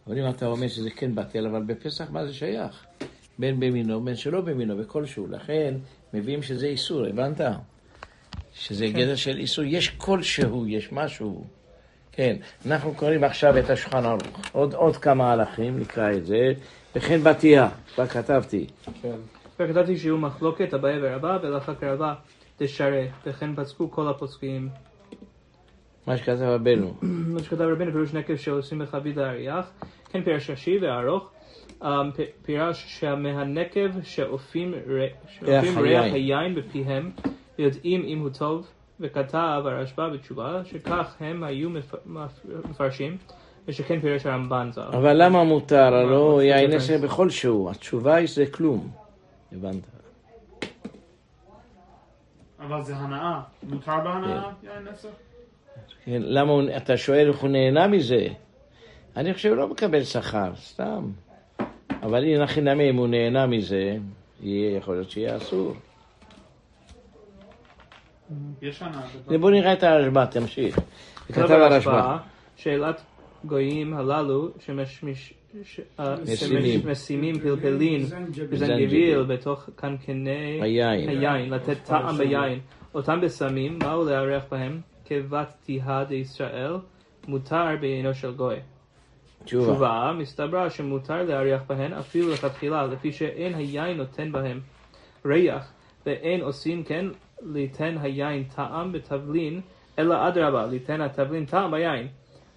אבל אם אתה אומר שזה כן בטל, אבל בפסח מה זה שייך? בין במינו, בין שלא במינו, בכלשהו. לכן, מביאים שזה איסור, הבנת? שזה גדר של איסור. יש כלשהו, יש משהו. כן, אנחנו קוראים עכשיו את השולחן ערוך. עוד, עוד כמה הלכים, נקרא את זה. וכן בתיה, כבר כתבתי. כן. וכתבתי שיהיו מחלוקת אביי ורבא, ולאחר קרבה דשרה, וכן פסקו כל הפוסקים. מה שכתב רבנו. מה שכתב רבינו פירוש נקב שעושים בחבית האריח, כן פירש רש"י וארוך, אמ, פירש שמהנקב היין. ריח היין בפיהם, יודעים אם הוא טוב, וכתב הרשב"א בתשובה, שכך הם היו מפ- מפ- מפרשים, ושכן פירש הרמב"ן ז"ל. אבל למה מותר? הלא what's the יין difference? עשר בכל שהוא. התשובה היא שזה כלום. הבנת? אבל זה הנאה. מותר בהנאה יין עשר? כן, למה אתה שואל איך הוא נהנה מזה? אני חושב שהוא לא מקבל שכר, סתם. אבל אם הכי נמי, אם הוא נהנה מזה, יכול להיות שיהיה אסור. יש הנאה. אז בוא נראה את הרשב"א, תמשיך. כתב הרשב"א. הרשב"א, שאלת גויים הללו שמש- ש- אה. שמשימים פלפלין זנג'ביל. וזנגביל בתוך קנקני היין. היין, לתת טעם ביין. אותם בשמים, באו לארח בהם כבת תיהה דישראל, מותר בעינו של גוי. תשובה. תשובה, מסתבר שמותר להריח בהן אפילו לכתחילה, לפי שאין היין נותן בהם ריח, ואין עושים כן ליתן היין טעם בתבלין, אלא אדרבה, ליתן התבלין טעם ביין.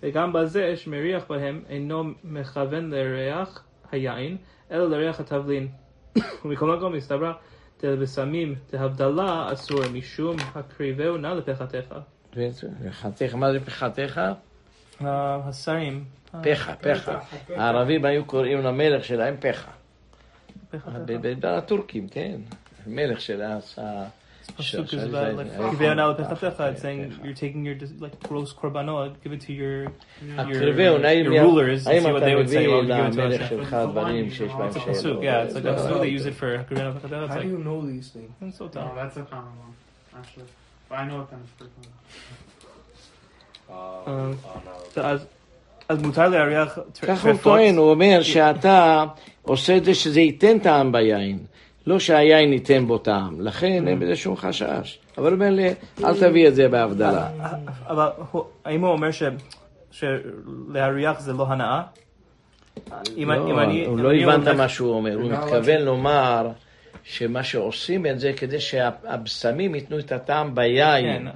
וגם בזה שמריח בהם אינו מכוון לריח היין, אלא לריח התבלין. ומכל מקום מסתבר דבשמים דהבדלה אסור משום הקריבהו נא לפחתיך. פחתיך, מה זה פחתיך? השרים. פחה, פחה. הערבים היו קוראים למלך שלהם פחה. הטורקים, כן. מלך של. Pasuk ש- is ש- about ש- like ש- "Kiveu na'al pechatecha," כן, It's saying כן. you're taking your like gross korbanot, give it to your הקרבהו, your, האם your rulers and האם see what אתה they would say. מביא Why would you give it to למלך us? שלך דברים שיש בהם It's a שאלות? pasuk, yeah. It's like a pasuk they use it for Kiveu na'al pechatecha. It's How do you like know these things? it's so No, dumb. that's a common one, actually. But I know it kind of frequently. Um, so אז אז מותר להריח ככה הוא טוען, הוא אומר שאתה עושה את זה שזה ייתן טעם ביין, לא שהיין ייתן בו טעם, לכן אין בזה שום חשש. אבל הוא אומר לי, אל תביא את זה בהבדלה. אבל האם הוא אומר שלהריח זה לא הנאה? לא, הוא לא הבנת מה שהוא אומר, הוא מתכוון לומר שמה שעושים את זה כדי שהבשמים ייתנו את הטעם ביין. כן.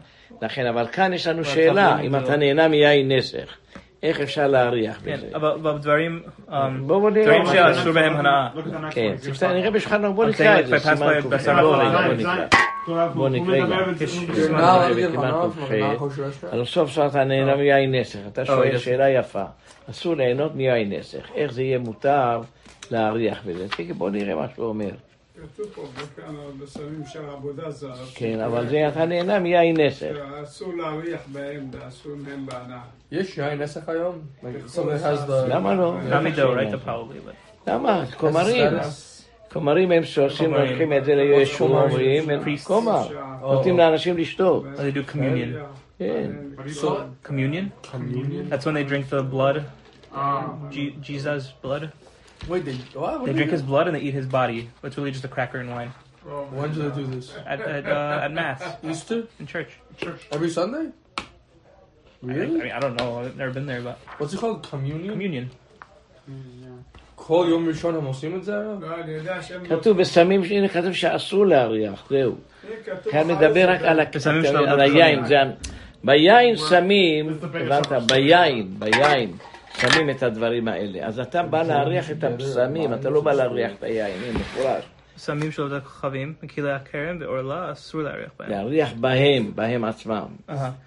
לכן, אבל כאן יש לנו שאלה, אם אתה לא- נהנה מיין נסך, איך אפשר להריח כן, בזה? אבל אבל דברים um, בואו בוא נראה. דברים מה- שאסור בהם הנאה. Next כן, נראה בשולחן בוא נקרא את זה, like by pass סימן by- by ק"ח. Sarah בוא בוא זין. נקרא. בוא נקרא. את זה- Hanav ק"ח. from נחוsh Restaurant. אבל סוף סוף אתה נהנה מיין נסך, אתה שואל. שאלה יפה, אסור ליהנות מיין נסך, איך זה יהיה מותר להריח בזה? בוא נראה מה שהוא אומר. כתוב פה בכאן בשמים של עבודה זרה. כן, אבל זה אתה נהנה מיין נסך. שאסור להריח בהם ואסור מהם בהנאה. יש יין נסך היום? Like, something has the... למה לא? Not me though, right? Probably, but למה? כומרים. כומרים הם שעושים, כומרים. לוקחים את זה לישום אומרים, הם Priests. כומר. שעה. נותנים לאנשים לשתות. they do communion. כן. What do you So- call it? Communion? Communion? That's when they drink the blood, Ah. Je- Jesus' blood. Wait, they... What? What They do drink they his blood and they eat his body. It's really just a cracker and wine. Oh, do? When do they do this? At at, uh, at mass Easter? in church. Every Sunday? I, I Really? mean, I don't know. I've never been there, but What's it called? Communion? communion. כל יום ראשון הם עושים את זה? הרב? לא, אני יודע שהם... כתוב בסמים, הנה כתוב שאסור להריח, זהו. הנה, כתוב כאן אחר מדבר זה רק על ה- בסמים של על הרבה היין. חולים. זה ה- ביין שמים, זה the biggest הבנת? one. ביין, ביין. שמים את הדברים האלה. אז אתה בא להריח את הבשמים, אתה לא בא להריח את היין, הנה, מפורש. סמים של עבודת כוכבים, מכלי הכרם ועורלה, אסור להריח בהם. להריח בהם, בהם עצמם.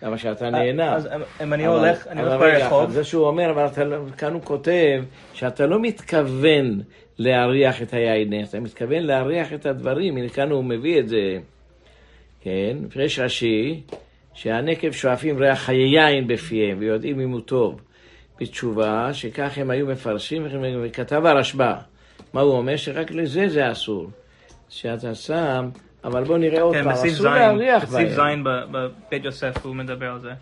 למה שאתה נהנה. אז אם- אני הולך, אני הולך ברחוב, זה שהוא אומר, אבל לא- כאן הוא כותב שאתה לא מתכוון להריח את היין, אתה מתכוון להריח את הדברים, הנה כאן הוא מביא את זה, כן, יש רש"י, שהנקב שואפים ריח חיי יין בפיהם ויודעים אם הוא טוב. בתשובה, שכך הם היו מפרשים, וכתב הרשב"א. מה הוא אומר? שרק לזה זה אסור. שאתה שם, אבל בוא נראה עוד כן, פעם, בסעיף אסור זין, להריח בסעיף בהם. זין ב- בבית יוסף הוא מדבר על זה.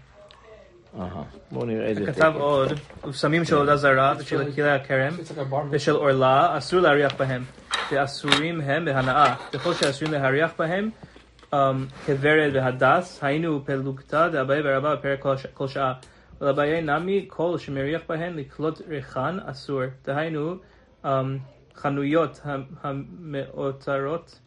בוא נראה את זה. כתב. עוד, וסמים של עבודה זרה ושל כלי הכרם ושל עורלה, אסור להריח בהם. ואסורים הם בהנאה. ככל שאסורים להריח בהם, um, כוורד והדס, היינו פלוגתא דאביי ורבא בפרק כל שעה. ולבעיה נמי, כל שמריח בהן לקלוט ריחן אסור. דהיינו, um, חנויות המאותרות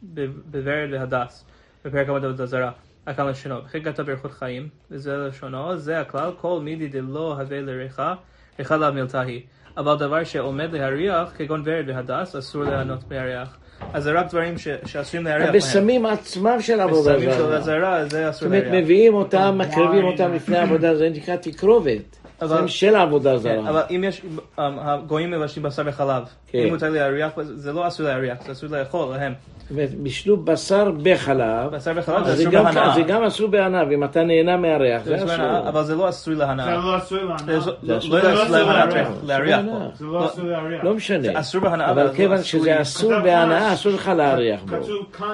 בוורד והדס, בפרק עמוד עבודה זרה. הכלל לשונו, וכן כתב באריכות חיים, וזה לשונו, זה הכלל, כל מידי דלא הווה לריחה, ריחה לאו מילתא היא. אבל דבר שעומד להריח, כגון ורד והדס, אסור ליהנות מהריח. אז זה רק דברים ש- שאסורים להריח בהם. בסמים עצמם של עבודה בסמים של עבודה זרה. זרה, זה זאת אסור אומרת, להריח. מביאים אותם, מקריבים אותם לפני עבודה, זה נקרא תקרובת. אבל- סם של עבודה כן, זרה. אבל אם יש, um, הגויים מבשלים בשר וחלב, כן. אם מותר להריח, זה לא אסור להריח, זה אסור לאכול להם. זאת אומרת, בישלו בשר בחלב, בשר וחלב זה אז זה אסור גם- בהנאה. זה גם אסור בענב, אם אתה נהנה מהריח, זה זה אסור בהנאה. אבל זה לא אסור זה להנאה. לא אסור להנאה. זה זה לא אסור לא להנאה. להריח. זה לא אסור להריח. לא משנה. זה אסור בהנאה, אבל לא כיוון אסור שזה אסור בהנאה, אסור לך להריח בו.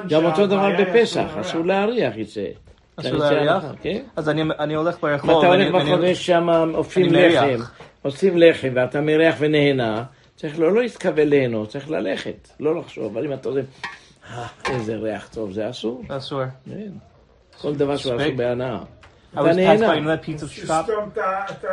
גם אותו דבר בפסח, אסור להריח. להריח יצא. אסור להריח? הלכה, כן? אז אני אני הולך ברחוב, אתה הולך יש שם, מריח. לחם, עושים לחם, ואתה מריח ונהנה, צריך לא לא להתכוון ליהנות, צריך ללכת, לא לחשוב. אבל אם אתה אומר, "אה, איזה ריח טוב, זה אסור. אסור. כן. כל דבר שהוא אסור. בהנאה. I אתה was passed by, you נהנה. know that pizza shop, את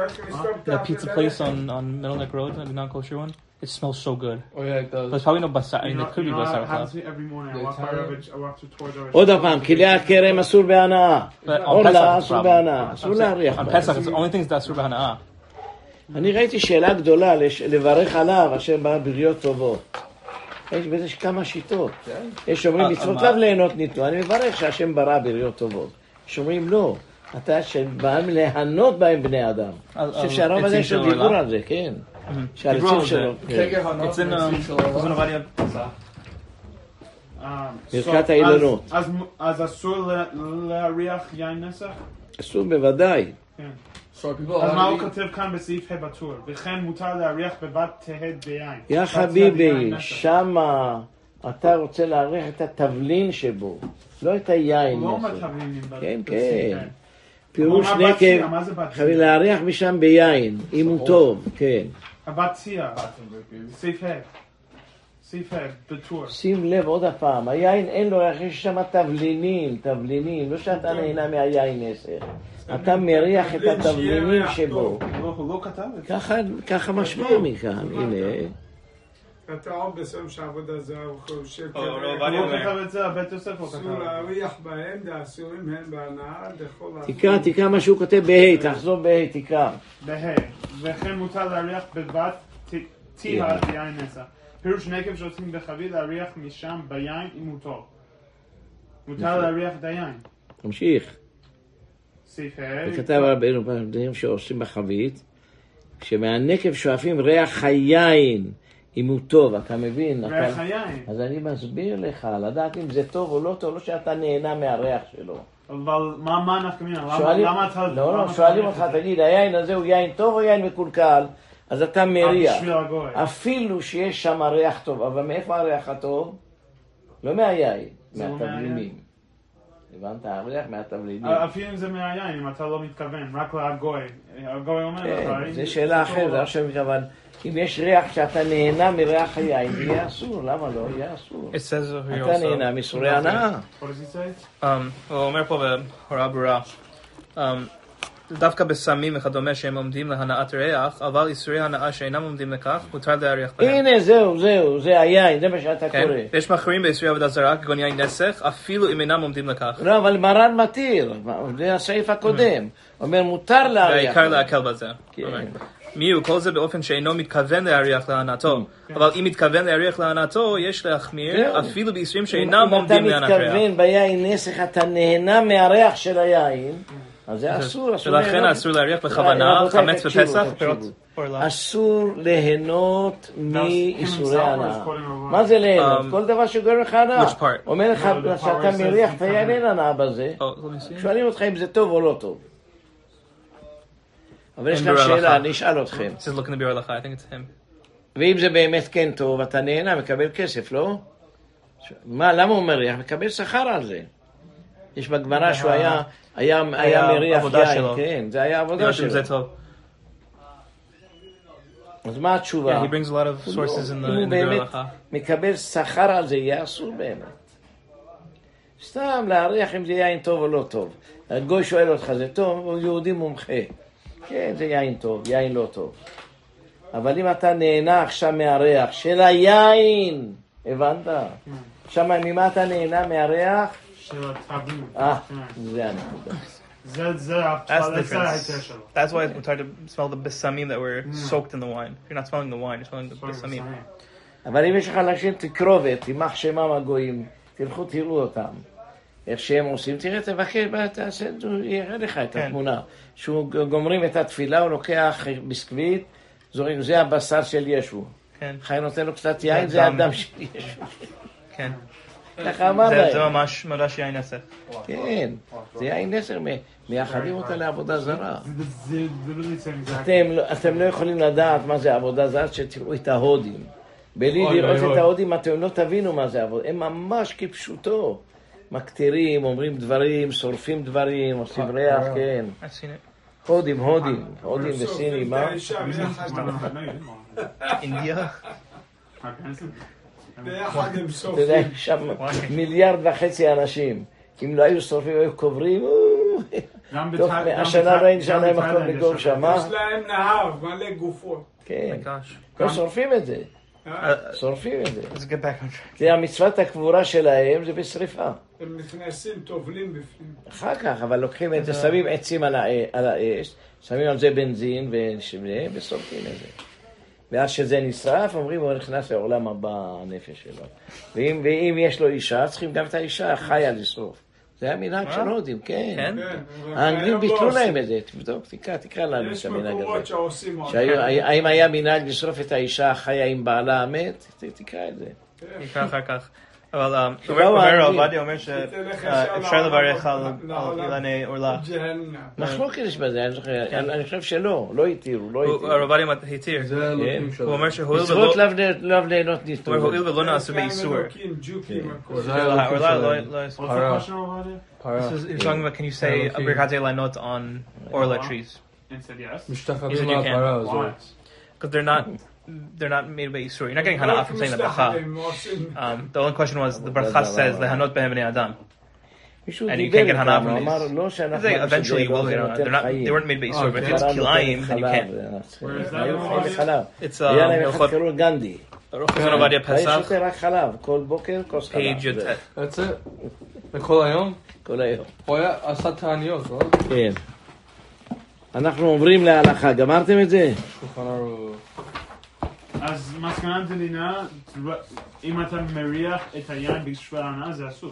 that pizza האף place on, on Middle Neck Road, the non-kosher one? It smells so good. Oh yeah, it But does. it's probably no basar, I You mean, know, it could be you know, basar it happens to club. me every morning. I The walk by Italian- Ravage, I walk to towards our עוד פעם, כלי הכרם אסור בהנאה. But on Pesach, עורלה it's אסור problem. בהנאה, I'm אסור saying, להריח On בהם. Pesach, it's the only thing that's אסור בהנאה. אני ראיתי שאלה גדולה לש- לברך עליו, אשר בא בריות טובות. יש בזה כמה שיטות. יש אומרים על- מצוות על מה? לאו ליהנות ניתנו, אני מברך שהשם ברא בריות טובות. יש אומרים לא, אתה שבאים ליהנות בהם בני אדם. על- אני חושב על שהרב הזה עצים יש לו של דיבור עולם? על זה, כן. על שלו. כן. ברכת so, האילנות. אז- אסור לה- להריח יין נסך? אסור בוודאי. כן. אז מה הוא כותב כאן בסעיף ה' בטור? וכן מותר להריח בבת תהד ביין. יא חביבי. שמה אתה רוצה להריח את התבלין שבו, לא את היין. הוא לא ב- כן, כן. פירוש נקב, מה זה בת חייב צייה? להריח משם ביין, אם הוא טוב, כן. הבת צייה, סעיף ה'. סעיף ה', בטור. שים לב עוד הפעם, היין אין לו יש שם תבלינים, תבלינים, לא שאתה נהנה מהיין נסך. אתה מריח את התבלינים שבו. לא, לא. ככה, ככה משמע מכאן, הנה. אתה עוד בסוף שעבודה לא, לא, לא לא כתב אסור. להריח בהם, ואסורים הם בהנאה, דכל תקרא, תקרא מה שהוא כותב בה', תחזור בה', תקרא. בה' וכן מותר להריח בבת ת- תייה ביין נסך. פירוש נקב שעושים בחבית להריח משם ביין אם הוא טוב. מותר להריח את היין. תמשיך. סעיף ה' וכתב רבנו בדברים שעושים בחבית, כשמהנקב שואפים ריח היין, אם הוא טוב, אתה מבין? אתה- ריח היין. אז אני מסביר לך, לדעת אם זה טוב או לא טוב, לא שאתה נהנה מהריח שלו. אבל מה מה נפקא מינה? למה- שואלים, למה אתה... לא, לא, אתה שואלים מריח אותך? תגיד, היין הזה הוא יין טוב או יין מקולקל? אז אתה מריח. בשביל הגוי. אפילו שיש שם ריח טוב, אבל מאיפה הריח הטוב? לא מהיין, לא מהתבלינים. הבנת? הריח מהתבלינים. אפילו אם זה מהיין, אם אתה לא מתכוון, רק לגוי. הגוי אומר לך... כן, זה שאלה אחרת, זה לא. עכשיו אבל אם יש ריח שאתה נהנה מריח היין, זה יהיה אסור, למה לא? יהיה אסור. אתה. נהנה מסורי הנאה. What does he say? Um, הוא אומר פה בהוראה ברורה, um, דווקא בסמים וכדומה שהם עומדים להנאת ריח, אבל איסורי הנאה שאינם עומדים לכך, מותר להריח בהם. הנה, זהו, זהו, זה היין, זה מה שאתה כן? קורא. ויש מחרים באיסורי עבודה זרה, כגון יין נסך, אפילו אם אינם עומדים לכך. לא, אבל מרן מתיר, זה הסעיף הקודם. אומר, מותר להריח. והעיקר להקל בזה. כן. אומר. מי הוא? כל זה באופן שאינו מתכוון להריח להנאתו. אבל אם מתכוון להריח להנאתו, יש להחמיר זהו. אפילו אם שאינם עומדים אם להנת אתה ריח. מתכוון ביין נסך, אתה נהנה מהריח של היין, אז זה אסור, אסור ולכן ליהנות. אסור להריח בכוונה חמץ בפסח, עורלה. אסור ליהנות מאיסורי הנאה. מה זה ליהנות? Um, כל דבר שגורם לך הנאה. אומר לך No, the שאתה מריח את היין, אין הנאה בזה. Oh. שואלים אותך אם זה טוב או לא טוב. אבל יש ברור שאלה. אני אשאל אתכם. This is looking to be הלכה, I think it's him. ואם זה באמת כן טוב, אתה נהנה, מקבל כסף, לא? מה, למה הוא מריח? מקבל שכר על זה. יש בגמרא שהוא היה, היה, היה מריח יין. כן, זה היה עבודה שלו. אז מה התשובה? Yeah, he brings a lot of הוא sources לא- in the הוא in באמת. מקבל שכר על זה, יהיה אסור באמת. סתם להריח אם זה יין טוב או לא טוב. הגוי שואל אותך, זה טוב? הוא יהודי מומחה. כן, זה יין טוב, יין לא טוב. אבל אם אתה נהנה עכשיו מהריח של היין, הבנת? עכשיו, ממה אתה נהנה מהריח? של הטבין. אה, כן. זה הנקודה. That's why it's hard to smell the besamim that were soaked in the wine. You're not smelling the wine, you're smelling the besamim. אבל אם יש לך אנשים תקרובת, יימח שמם הגויים, תלכו תראו אותם. איך שהם עושים, תראה, תבקש, תעשה, יראה לך את כן. התמונה. שהוא גומרים את התפילה, הוא לוקח ביסקוויט, זורק, זה הבשר של ישו. כן, חי נותן לו קצת יין, זה הדם. של ישו. כן. ככה אמר זה- זה להם. ממש ממש יין נסך. כן, זה יין נסר, מייחדים אותה לעבודה זרה. אתם, לא- אתם לא יכולים לדעת מה זה עבודה זרה, שתראו את ההודים. בלי לראות את. ההודים אתם לא תבינו מה זה עבודה. הם ממש כפשוטו. מקטירים, אומרים דברים, שורפים דברים, עושים ריח, כן. I've seen it. הודים, הודים, הודים וסינים, מה? לא, כן, הם אתה. יודע, שם מיליארד וחצי אנשים. אם לא היו שורפים, היו קוברים, טוב, השנה בתא- לא אין גם שם להם מקום לגור שם. אה? יש להם נהר מלא גופות. כן. לא שורפים את זה, אה? שורפים את זה. let's get back on track. זה המצוות הקבורה שלהם, זה בשריפה. הם נכנסים, טובלים בפנים. אחר כך, אבל לוקחים את זה, שמים עצים על האש, שמים על זה בנזין ושורפים את זה. ואז שזה נשרף, אומרים, הוא נכנס לעולם הבא, הנפש שלו. ואם, ואם יש לו אישה, צריכים גם את האישה החיה לשרוף. זה המנהג של הודים, כן. כן? כן, האנגלים לא ביטלו. להם את זה, תבדוק, תקרא, תקרא לנו את יש המנהג מקומות הזה. שעושים. שהיו- האם היה מנהג לשרוף את האישה החיה עם בעלה המת? תקרא את זה. נקרא אחר כך. אבל um, שבאו אומר האנגלים. הרב עובדיה אומר תלך ישר שאפשר לברך על לעולם- על לעולם. אילני עורלה. ג'הנם. מחלוקת יש בזה, אני זוכר, אני אני חושב שלא, לא התירו, לא הוא- התירו. הרב עובדיה התיר. זה אלוקים הוא שלו. אומר שהואיל מצוות ולא- לאו ל- לאו ליהנות הוא ניתור. אומר הואיל ולא נעשו יש להם באיסור. אלוקים, ג'וקים, הכל. זה האלוקים העורלה לא- שלהם. לא- What's the Para. question over there? פרה. This is- You're talking about can you say אלוקים. ברכת אילנות on orla trees? And said yes. He said משתחווים you can. מהפרה Why? הזאת. Because they're not they're not made by Isur. You're not getting hana from saying the bracha. הם עושים- Um, the only question was the bracha says lehanot behem bnei adam. מישהו And you דיבר can't get hana איתם, from הוא אמר these. לא שאנחנו... They אמרנו eventually שזה will לא, get זה hana. נותן They're not חיים. they weren't made by Isur, but if חלב it's נותן kilayim then you חלב, can. זה נצח. Where is that היו in חיים Ovadia? בחלב. It's היה um, להם אחד Hilchot קראו גנדי. Chazon Ovadia היה Pesach, שותה רק חלב, כל בוקר כוס חלב. page זה, Yotet. That's it. וכל היום? כל היום. הוא היה עשה תעניות, לא? כן. אנחנו עוברים להלכה, גמרתם את זה? שולחן ערוך. אז מסקנת מדינה, אם אתה מריח את היין בשביל ההנאה, זה אסור.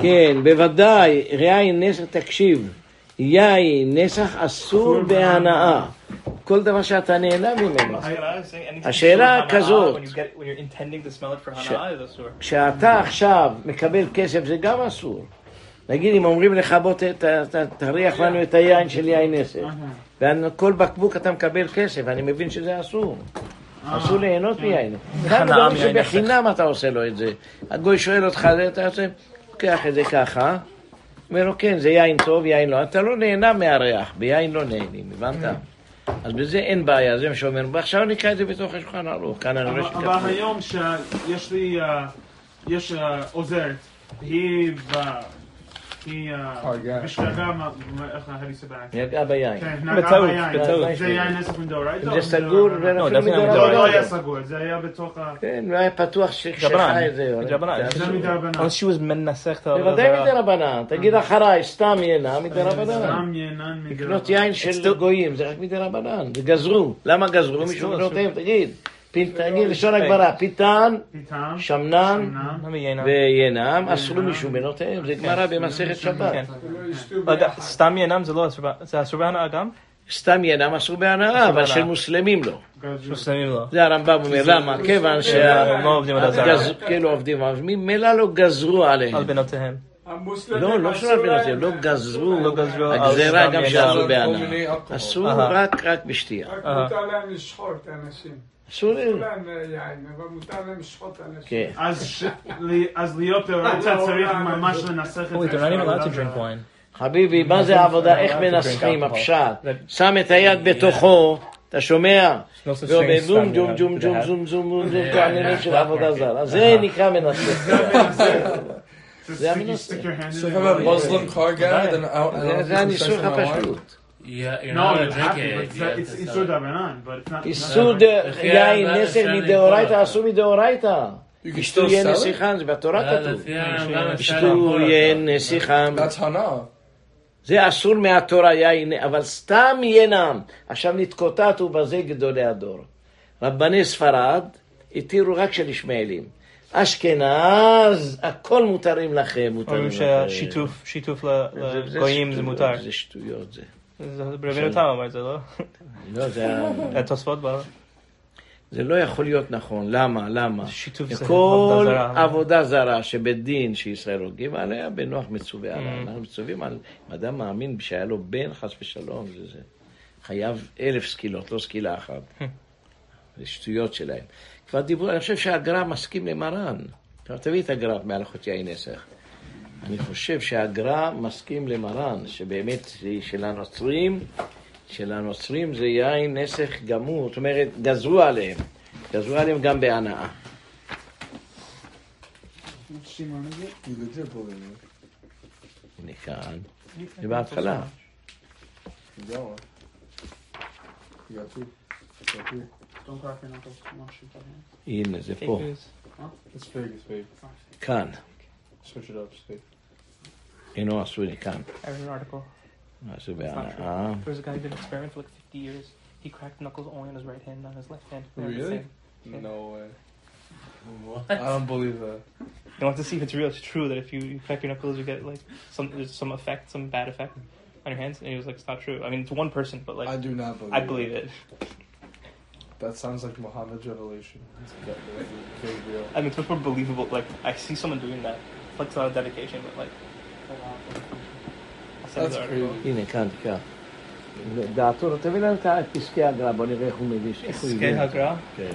כן, בוודאי, יין נסח, תקשיב, יין נסח אסור בהנאה. כל דבר שאתה נהנה ממנו. השאלה כזאת. כשאתה עכשיו מקבל כסף זה גם אסור. נגיד אם אומרים לך בוא ת- ת- ת- תריח לנו את היין של יין נסך. וכל בקבוק אתה מקבל כסף, אני מבין שזה אסור. אסור ליהנות מיין. גם דברים. שבחינם אתה עושה לו את זה. הגוי שואל אותך, אתה עושה, לוקח את זה ככה, אומר לו כן, זה יין טוב, יין לא. אתה לא נהנה מהריח, ביין לא נהנים, הבנת? אז בזה אין בעיה, זה מה שאומר. ועכשיו נקרא את זה בתוך השולחן ערוך, כאן אני רואה שכתבו. אבל היום שיש לי, אה, יש אה, עוזרת, היא ב- היא אה, הרגה. בשגגה, מה- מה- איך how do you say back? נגע ביין. כן. זה או זה זה מדרבנן. לא היה סגור, זה היה בתוך ה... כן, לא היה פתוח את זה. מדרבנן. זה זה. מדרבנן. Unless she was מנסחת בוודאי מדרבנן. תגיד אחריי, סתם יינה מדרבנן. סתם ינן לקנות מדרבנן. יין של גויים, זה רק מדרבנן. וגזרו. למה גזרו? מישהו בנותיהם, תגיד. תגיד לשון הגברה, פיתן, שמנן. וינם, אסרו מישהו בנותיהם. זה גמרא במסכת שבת. כן. רגע, ביחד. סתם ינם זה לא אסור, זה אסור בהנאה גם? סתם ינם אסור בהנאה, אבל. של מוסלמים לא. מוסלמים לא. זה הרמב"ם אומר, למה? כיוון הם לא עובדים. כאילו ממילא לא גזרו על עליהם. בנותיהם. המוסלמים לא, לא הבנותיהם, להם, לא גזרו. לא על הגזירה גם. מיני אלכוהול. אסור. רק רק בשתייה. רק. מותר להם לשחוט אנשים. אסור אסור להם. להם אה. כן. אז ש- לי- אז להיות דאורייתא צריך ממש לנסח את Wait, they're not even allowed to drink wine. חביבי, מה זה העבודה? איך מנסחים הפשט? שם את היד בתוכו, אתה שומע? ואומר זום, ג'ום. ג'ום, ג'ום, have- זום, זום, זום, זום, כל העניינים של עבודה זרה. זה נקרא מנסח. זה המנסח. זה- זה הניסוח. הפשוט. Yeah, you're No, not you have to, it. but it's איסור stop. דרבנן, but it's not... הרמב"ם נסך אפשר מדאורייתא. אסור מדאורייתא. יין sell it? נסיכן, זה בתורה כתוב. לפי הרמב"ם אפשר ישתו למכור יין אותו. נסיכן. That's hana. זה אסור מהתורה יין, אבל סתם ינם. עכשיו נתקוטטו בזה גדולי הדור. רבני ספרד התירו רק של ישמעאלים. אשכנז, הכל מותרים לכם, מותרים אומרים לכם. שהשיתוף, שיתוף זה- זה לגויים זה מותר. זה שטויות זה. זה רבינו תם אמר את זה, לא? לא, זה התוספות בא. זה לא יכול להיות נכון. למה? למה? שיתוף זה כל עבודה זרה. זרה שבדין שישראל הוגים עליה, בנוח מצווה עליה. Mm. אנחנו מצווים על אם אדם מאמין שהיה לו בן, חס ושלום, זה, זה חייב אלף סקילות, לא סקילה אחת. זה שטויות שלהם. כבר דיברו, אני חושב שהגר"א מסכים למרן. תביא את הגר"א מהלכות יין נסך. אני חושב שהגר"א מסכים למרן, שבאמת של הנוצרים, של הנוצרים זה יין נסך גמור, זאת אומרת, גזרו עליהם. גזרו עליהם גם בהנאה. הנה כאן, זה בהתחלה. הנה, זה פה. כאן. Switch it up, Steve. In Austria, you can. I read an article. That's about it. Uh, There was a guy who did an experiment for like 50 years. He cracked knuckles only on his right hand, not on his left hand. Really? same. No way. I don't believe that. You want to see if it's real. It's true that if you, you crack your knuckles, you get like some there's some effect, some bad effect on your hands. And he was like, "It's not true." I mean, it's one person, but like I do not believe. believe it. That sounds like Muhammad's revelation. It's. I mean, it's much more believable. Like I see someone doing that, It's like it's a lot of dedication, but like. I'll send you That's the article. crazy. הנה, כאן, תקרא. דעתו, תביא לנו את פסקי הגר"א, בוא נראה איך הוא מביש. איך הוא פסקי הבין. הגר"א? כן.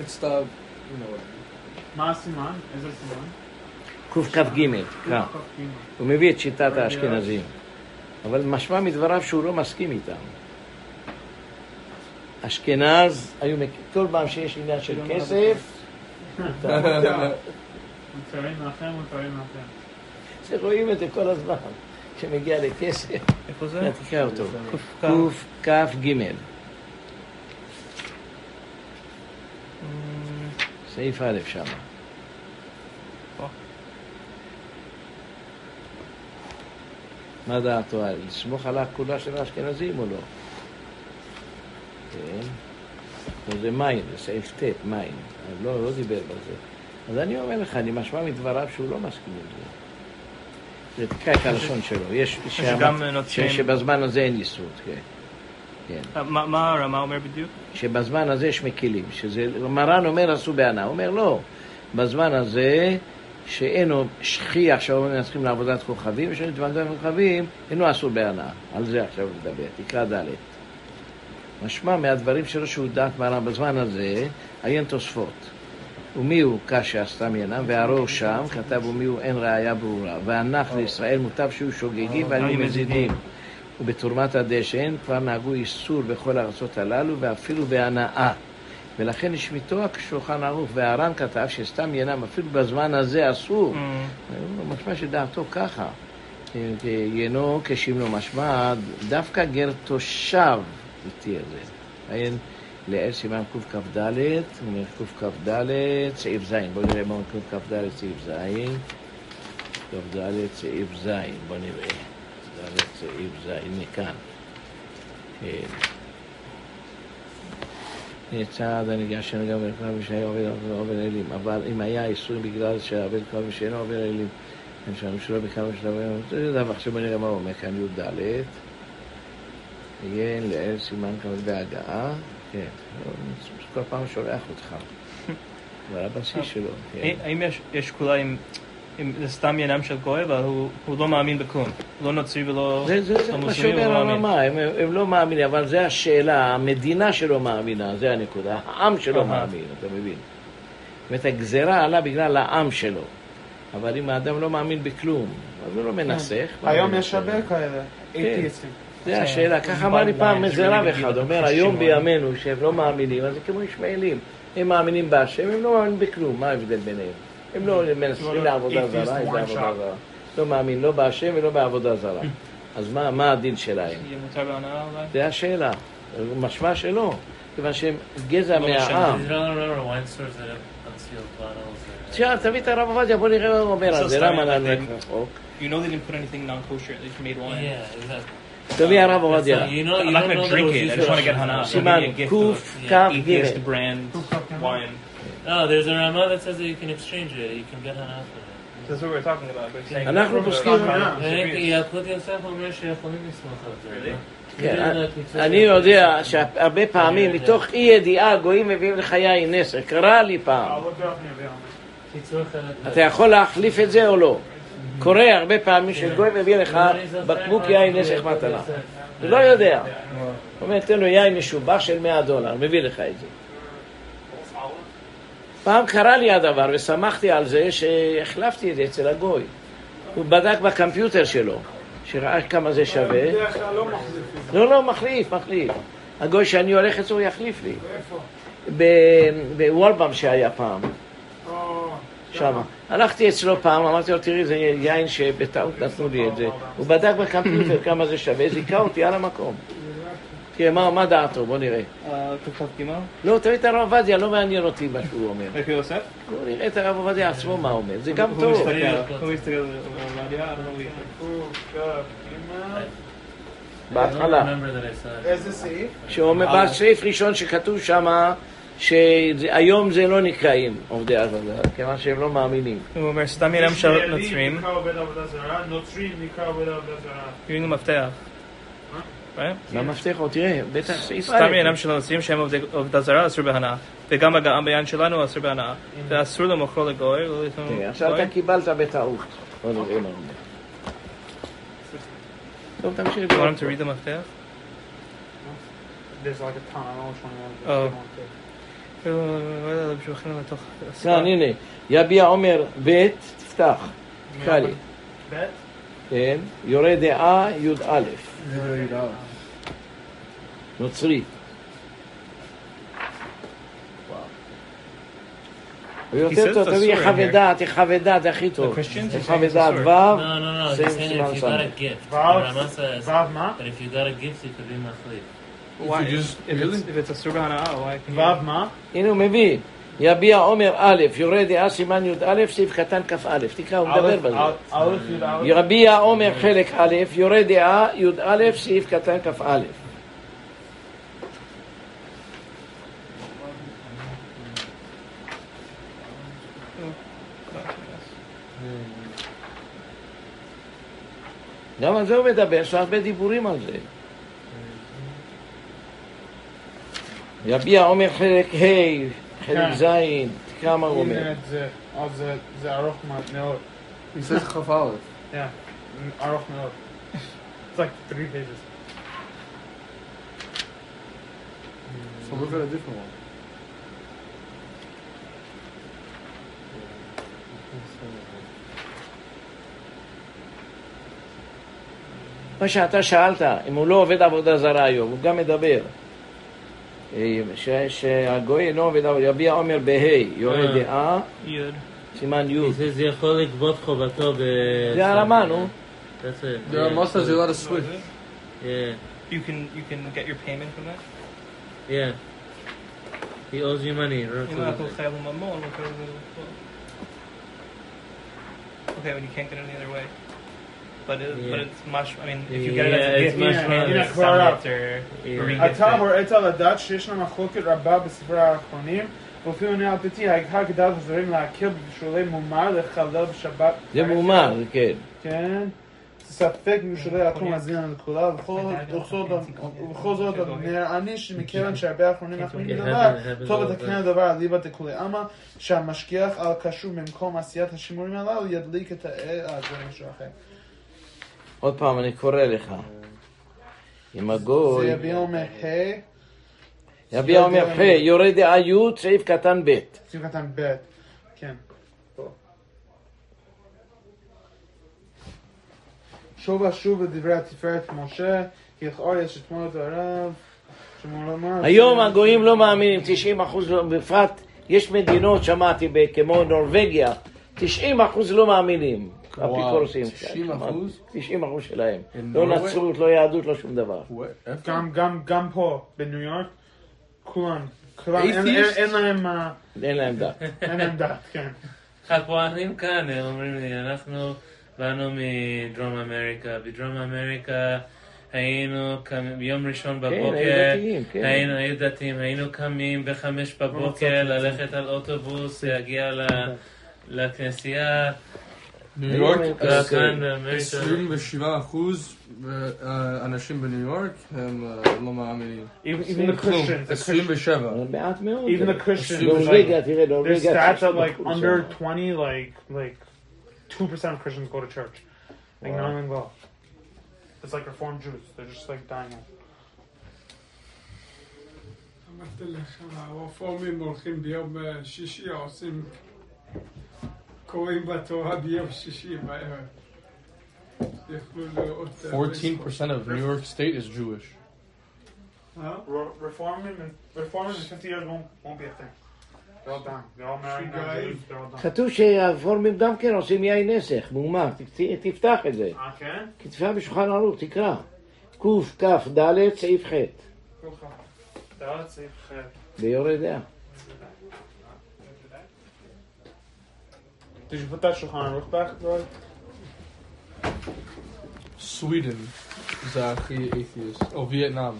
It's the, you know what. מה הסימן? איזה סימן? קכ"ג, תקרא. הוא מביא את שיטת האשכנזים. אבל משמע מדבריו שהוא לא מסכים איתם. אשכנז, היו, מק- כל פעם שיש עניין של כסף, מותרים לכם, מותרים לכם. זה רואים את זה כל הזמן. כשמגיע לכסף, איפה זה? תקרא אותו. קכ"ג. קכ"ג, Mm, סעיף א' שם. מה דעתו? לסמוך על הכולה של האשכנזים או לא? כן. זה מים, זה סעיף ט', מים. לא, לא דיבר בזה. אז אני אומר לך, אני משמע מדבריו שהוא לא מסכים עם זה. זה תקרא את הלשון שלו. יש שבזמן הזה אין איסות, כן. כן. אה, מה מה הרמה אומר בדיוק? שבזמן הזה יש מקילים, שזה, מרן אומר עשו בהנאה, הוא אומר לא, בזמן הזה שאינו שכיח שאומרים צריכים לעבודת כוכבים, ושאין עבודת כוכבים, אינו אסור בהנאה, על זה עכשיו נדבר, תקרא ד' משמע מהדברים שלו שהוא דעת מרן בזמן הזה, עיין תוספות. ומי הוא קשה סתם ינם, והרו שם, כתב ומי הוא אין ראיה ברורה. והנח לישראל מוטב שיהיו שוגגים והיו היו מזידים. ובתרומת הדשן כבר נהגו איסור בכל הארצות הללו ואפילו בהנאה. ולכן השמיטו השולחן ערוך והר"ן כתב שסתם ינם אפילו בזמן הזה אסור. Mm, משמע שדעתו ככה. יינו כשמנו משמע, דווקא גר תושב התיר זה. לאל סימן קכ"ד, אומר קכ"ד, סעיף ז', בואו נראה מה אומר קכ"ד, סעיף ז', קכ"ד, סעיף ז', בואו נראה. קכ"ד, סעיף ז', הנה כאן. כן. צעד הניגש שלנו גם בכלל ושהיה עובד עובד אלים, אבל אם היה איסור בגלל שהעובד מי שאינו עובד אלים, הם שלנו שלא בכמה שלבים, זה דבר, עכשיו בוא נראה מה הוא אומר כאן י"ד, יהיה לאל סימן כבוד בהגעה, כן, כל פעם שולח אותך, אבל הבסיס שלו, כן. האם יש- כולה עם... אם זה סתם עניינם של גוי, אבל הוא לא מאמין בכלום. לא נוצרי ולא זה, זה, זה מה המוסלמי, הוא שאומר לא מאמין. הם, הם לא מאמינים, אבל זה השאלה, המדינה שלו מאמינה, זה הנקודה, העם שלו אהה. מאמין, אתה מבין? זאת הגזרה עלה בגלל העם שלו, אבל אם האדם לא מאמין בכלום, אז הוא לא מנסח. היום יש הרבה. כאלה, אייטיסטים. זה השאלה, ככה אמר לי פעם איזה רב אחד, אומר, היום בימינו שהם לא מאמינים, אז זה כמו ישמעאלים, הם מאמינים בהשם, הם לא מאמינים בכלום, מה ההבדל ביניהם? הם לא מנסים לעבודה Atheist זרה, איזה עבודה. זרה. לא מאמין לא בהשם ולא בעבודה זרה. אז מה- מה הדין שלהם? זה השאלה. משמע שלא, כיוון שהם גזע לא מהעם. תשמע, תביא את הרב עובדיה, בוא נראה מה הוא אומר על זה, למה רחוק? You know they didn't put anything non-kosher, they just made wine. Yeah, exactly. תביא הרב עובדיה. You know, I'm you not don't gonna know drink that it, I was just want to used get for- hana. סימן Give me a gift of קכ"ג. atheist brand wine. Oh, there's a Rama that says that you can exchange it. You can get hana for it. That's what we're talking about. We're saying אנחנו פוסקים... אה, I think יעקב יוסף אומר שיכולים לסמוך על זה. Really? לא? כן, זה הקיצור אני של- יודע שהרבה פעמים מתוך אי ידיעה גויים מביאים לך יין נסר, קרה לי פעם. I'll look it up near the קיצור חלק. אתה יכול להחליף את זה או לא? קורה הרבה פעמים שגוי מביא לך בקבוק יין נסך מתנה. הוא לא יודע. הוא אומר, תן לו יין משובח של 100 דולר, מביא לך את זה. פעם קרה לי הדבר ושמחתי על זה שהחלפתי את זה אצל הגוי. הוא בדק בקמפיוטר שלו, שראה כמה זה שווה. בדרך כלל לא. לא, לא, מחליף, מחליף. הגוי שאני הולך אצלו, יחליף לי. איפה? ב- בוולבם שהיה פעם, שם. הלכתי אצלו פעם, אמרתי לו, תראי, זה יין שבטעות נתנו לי את זה. הוא בדק בקמפיוטר כמה זה שווה, זיכה אותי על המקום. תראה, מה, מה דעתו? בוא נראה. כ"ג? לא, תראי את הרב עובדיה, לא מעניין אותי מה שהוא אומר. איך יוסף? בוא נראה את הרב עובדיה עצמו מה הוא אומר. זה גם הוא טוב. הוא מסתכל על קכ"ג. בהתחלה. איזה סעיף? שאומר, בסעיף ראשון שכתוב שם, שהיום זה לא נקראים עובדי עבודה, כיוון שהם לא מאמינים. הוא אומר, סתם עניינם של ישראלי נוצרים, נקרא עובד עבודה זרה, נוצרי נקרא עובד עבודה זרה. לנו מפתח. Right? למפתח, או תראה, בטח סעיף סתם. עניינם של הנוצרים שהם עובדי זרה אסור בהנאה. וגם הגעה בעניין שלנו אסור בהנאה. ואסור למוכרו לגוי, לא עכשיו. אתה קיבלת בטעות. מה הוא אומר. טוב, תמשיך. You want him to read the מפתח? There's like a ton, I don't know which one you want. Oh. to- לא. כאן, הנה. יביע עומר ב', תפתח. קל לי. בית? כן, יורה דעה י"א, זה לא. נוצרי. ויותר טוב, תביא אסור חווה in here. דעת, חווה דעת זה הכי טוב. The Christians are חווה saying דעת ו', Samuel. gift, Vav- Rama says Vav מה? that if you got a Why? If just- If really? it's- if it's אסור בהנאה, why can you... ו' מה? הנה הוא מביא. יביע עומר א', יורה דעה סימן י"א, סעיף קטן כ"א. תקרא, הוא מדבר בזה. יביע עומר חלק א', יורה דעה י"א, סעיף קטן כ"א. גם על זה הוא מדבר, יש הרבה דיבורים על זה. יביע חלק ה', חלק כן. ז', תקרא מה הוא אומר. הנה, זה- אז זה- זה ארוך מאוד. He says כ"א. Yeah, ארוך מאוד. It's like three pages. So look at a different one. מה שאתה שאלת, אם הוא לא עובד עבודה זרה היום, הוא גם מדבר. אה, ש- שהגוי אינו עובד עבודה, יביע עומר בה', יורה אה. דעה, יוד. סימן He י'. says יכול לגבות חובתו ב... זה הרמה, נו. That's it. There are yeah. Muslims, you're allowed to switch. Yeah, You can you can get your payment from that. yeah. He owes you money. אם אנחנו חייבים ממון, we'll go to- Okay, when you can't get it any other way. But, it, but Yeah. it's much. I mean, if you get it Yeah, as a it's gift, much you more- can Yeah, just כבר sell רב. it or Yeah. or ringgit אתה it. רואה על הדעת שישנה מחלוקת רבה בספרי האחרונים, ואפילו אני על פתי, הגדלת הזרים להכיר בבישולי מומר לחלל בשבת. זה מומר, כן. כן. ספק בבישולי התחום הזין לכולה, ובכל ובכל זאת נראה לי שמכיוון שהרבה האחרונים מאחרונים Yeah, בדבר, happens- happens טוב all לתקן the הדבר על ליבא דכולי עלמא, שהמשגיח על קשור במקום עשיית השימורים הללו ידליק את האל, אה, זה משהו אחר. עוד פעם, אני קורא לך. זה הגוי... יביע אומר ה', יביע אומר פ', יורה דעה י', סעיף קטן ב'. סעיף קטן ב', כן. שוב ושוב לדברי התפארת משה, לכאורה יש את הרב, שמולמה... היום הגויים לא מאמינים, 90 אחוז, לא- בפרט יש מדינות, שמעתי, כמו נורבגיה, 90 אחוז לא מאמינים. אפיקורסים. 90%? 90 אחוז שלהם. לא? נצרות, לא יהדות, לא שום דבר. גם, גם, גם פה, בניו יורק, כולם, כולם, אין- Atheist? אין- אין להם, אה, אין להם דת. אין להם דת, כן. הכוהנים כאן, הם אומרים לי, אנחנו באנו מדרום אמריקה. בדרום אמריקה היינו קמים, ביום ראשון כן, בבוקר, היו דתיים, כן. היינו, היו דתיים, היינו קמים בחמש בבוקר, ללכת על אוטובוס, להגיע ל- לכנסייה, ניו יורק, אה, כאן באמריקה. 27 אחוז אה, אנשים בניו יורק הם אה, לא מאמינים. Even, even the כלום, Christians, the Christians, 27. אבל מעט מאוד. even the Christians, נורבגיה, תראה, there's נורבגיה... stats that like 90%. under 20, like, like 2% of Christians go to church. Like, none of them go. It's like Reformed Jews. They're just like dying out. אמרתי לך, הרפורמים הולכים ביום אה, שישי, עושים, קוראים בתורה ביום שישי בערב. יוכלו לראות... אה, 14% of New York State is Jewish. אה? Re- Reforming and reforming in 50 years won't, won't be a thing. They're all done. They're all married now. Guys. Jews. They're all done. כתוב שהרפורמים גם כן עושים יין נסך, ת- תפתח את זה. כתבי בשולחן ערוך, תקרא. קכ"ד סעיף ח'. ביורה דעה. Did you put that Shulchan Aruch back, Roy? Sweden הכי atheist. או וייטנאם.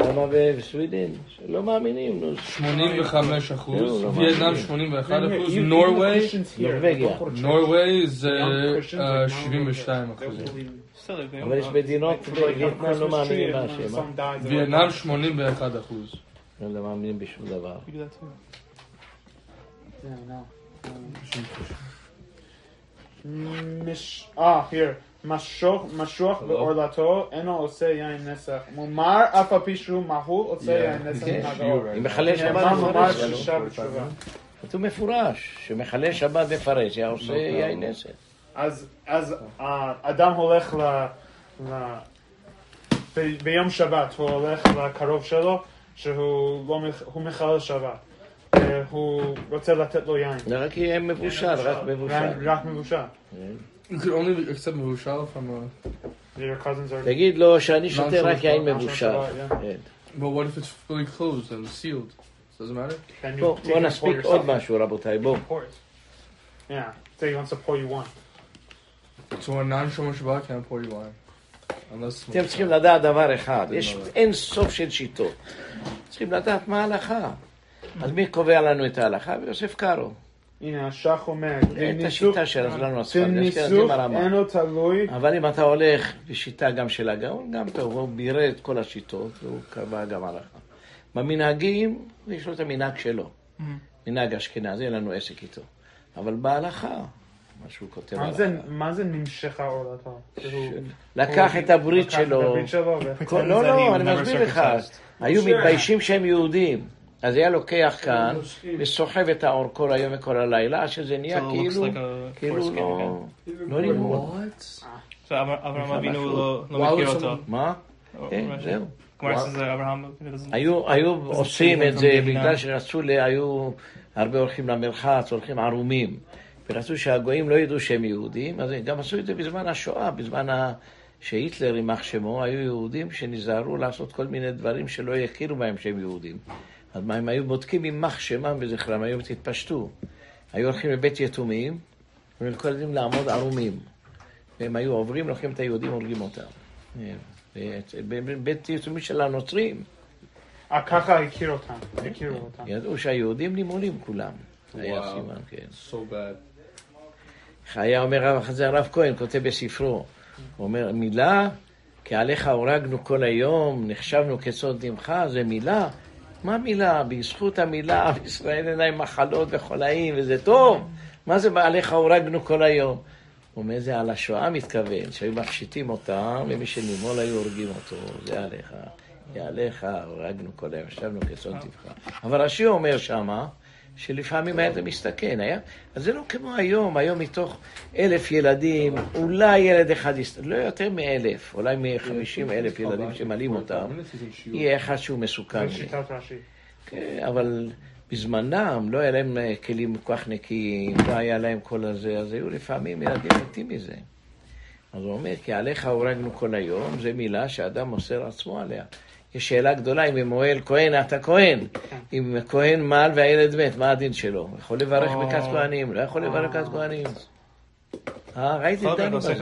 למה בסווידן? לא מאמינים, נו. 85 אחוז. לא, לא וייטנאם מאמין. 81 Even- אחוז. even the נורווי, Christians here, נורבגיה. don't go to church. נורווי זה Young Christians, אה, like, now, 72 they'll אחוז. אבל יש מדינות בווייטנאם לא מאמינים they're וייטנאם like, 81 אחוז. לא מאמינים בשום דבר. Yeah, no. מש... אה, here. משוך, משוח בעורלתו, אינו עושה יין נסך. מומר, אף על פי שהוא מהול, עושה יין כן. מחלל שבת מפרש, בתשובה. כתוב מפורש, שמחלל שבת מפרש, היה עושה יין נסך. אז, אז האדם הולך ל... ביום שבת, הוא הולך לקרוב שלו, שהוא לא מחלל שבת. אה, הוא רוצה לתת לו יין. זה רק יהיה מבושל, רק מבושל. רק- רק מבושל. You could only accept מבושל from a... Your cousins are... תגיד לו שאני שותה רק יין לא מבושל. שבת, yeah. כן. But what if it's fully closed and sealed? Doesn't matter? Then you בוא take בוא and pour נספיק yourself. עוד משהו רבותיי, בואו. Pour it. Yeah. Say he wants to pour you one. So a non-shomer Shabbat can't pour you wine. Unless אתם צריכים לדעת דבר אחד, יש אין סוף של שיטות. צריכים לדעת מה ההלכה. אז מי קובע לנו את ההלכה? יוסף קארו. הנה, השח אומר, את השיטה שלנו הספרדים, אשכנזים שניסוך הרמה. אינו תלוי אבל אם אתה הולך בשיטה גם של הגאון, גם טוב, הוא בירר את כל השיטות, והוא קבע גם הלכה. במנהגים, יש לו את המנהג שלו. מנהג אשכנזי, אין לנו עסק איתו. אבל בהלכה, מה שהוא כותב. זה- מה זה נמשכה עורלתו? שהוא- לקח את הברית שלו. לא, לא, אני מסביר לך. היו מתביישים שהם יהודים. אז היה לוקח כאן וסוחב את האור כל היום וכל הלילה, עד שזה נהיה כאילו, like a כאילו foreskin לא, again. לא נגמור. What? So Avra- Avraham Avinu לא לא מכיר אותו. מה? כן, זהו. היו, עושים את זה בגלל. שרצו, היו הרבה הולכים למרחץ, הולכים ערומים. ורצו שהגויים לא ידעו שהם יהודים, אז הם גם עשו את זה בזמן השואה, בזמן ה... שהיטלר, יימח שמו, היו יהודים שנזהרו לעשות כל מיני דברים שלא יכירו בהם שהם יהודים. אז מה, הם היו בודקים יימח שמם וזכרם, היו תתפשטו. היו הולכים לבית יתומים, ולכל ילדים לעמוד ערומים. והם היו עוברים, לוקחים את היהודים, הורגים אותם. בבית יתומים של הנוצרים, אה, ככה הכיר אותם, הכירו אותם. ידעו שהיהודים נימולים כולם. היה. סימן, כן. So bad. איך היה אומר הרב כהן, כותב בספרו, הוא אומר, מילה, כי עליך הורגנו כל היום, נחשבנו כצאן דמך, זה מילה? מה מילה? בזכות המילה, עם ישראל אין להם מחלות וחולאים, וזה טוב. מה זה עליך הורגנו כל היום? הוא אומר, זה על השואה מתכוון, שהיו מפשיטים אותם, ומי שנימול היו הורגים אותו, זה עליך. כי עליך הורגנו כל היום, ישבנו כצאן טבחה. אבל השיר אומר שמה, שלפעמים היה זה מסתכן, היה? אז זה לא כמו היום, היום מתוך אלף ילדים, אולי ילד אחד, יסת- לא יותר מאלף, אולי מחמישים אלף ילדים שמלאים אותם, יהיה אחד שהוא מסוכן. זה שיטת רש"י. כן, אבל בזמנם לא היה להם אה, כלים כל כך נקיים, לא היה להם כל הזה, אז היו לפעמים ילדים מתים מזה. אז הוא אומר, כי עליך הורגנו כל היום, זו מילה שאדם מוסר עצמו עליה. יש שאלה גדולה אם ממועל כהן, אתה כהן. אם כהן מעל והילד מת, מה הדין שלו? יכול לברך או. ברכת כהנים, לא יכול לברך ברכת כהנים. אה, ראיתי, חבר דנו בזה.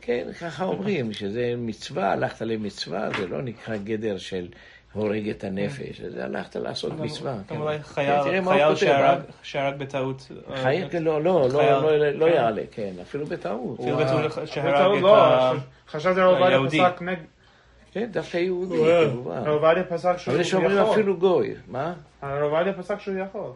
כן, ככה אומרים, שזה מצווה, הלכת למצווה, זה לא נקרא גדר של הורג את הנפש, זה הלכת לעשות מצווה. גם כן. אולי כן, חייל שהרג- אה? שהרג בטעות. אה, חייל, כן, לא, לא, לא, חייל. לא, לא כן. יעלה, כן, אפילו בטעות. אפילו בטעות שהרג את לא, היהודי. כן, דווקא יהודי, כמובן. הרב עובדיה פסק שהוא אבל יש יכול. שאומרים אפילו גוי, מה? הרב עובדיה פסק שהוא יכול.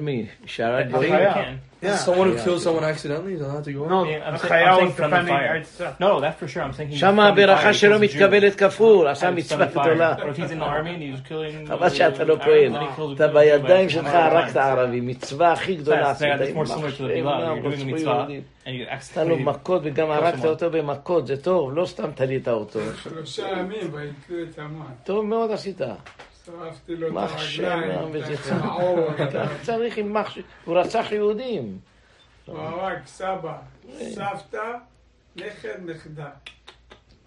מי? שהרג גויים? החייל. כן. Yeah. Someone who Yeah. kills someone accidentally is allowed to go? No, Yeah, I'm saying- from the defending fire. No, that's for sure. I'm thinking. the הברכה fire, שלו. מתקבלת כפול, עשה מצווה. גדולה. Or if he's in the army and he was killing. חבל שאתה לא Arabs, פועל. then he killed- אתה בידיים שלך הרגת. ערבי, מצווה הכי גדולה to נתן לו accidentally. מכות וגם הרגת אותו במכות, זה טוב, לא סתם תלית אותו. שלושה ימים ויקרא את המן. טוב מאוד עשית. שרפתי לו את הרגליים, את וזכרם. הצמאור, ככה צריך יימח ש... הוא רצח יהודים. הוא הרג סבא, סבתא, נכד, נכדה.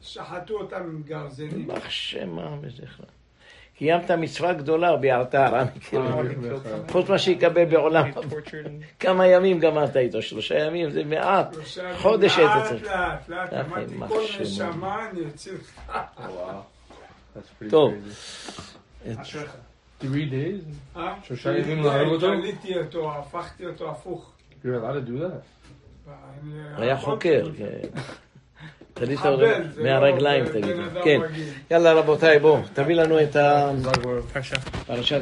שחטו אותם עם גרזינים. יימח שמם וזכרם. קיימת מצווה גדולה וביערת הרע מקרב. חוץ מה שיקבל בעולם. כמה ימים גמרת איתו? שלושה ימים זה מעט. חודש היית לאט, צריך. לאט, לאט, אה, אמרתי כל. נשמה אני אציל לך. Wow. That's pretty טוב. אשריך. Three days? אה? שלושה ימים להרוג אותו? קניתי אותו, הפכתי אותו הפוך. You're allowed to do that? היה חוקר, כן. לא מהרגליים, בן תגיד. כן. יאללה רבותיי, בואו, תביא לנו את פרשה. הפרשת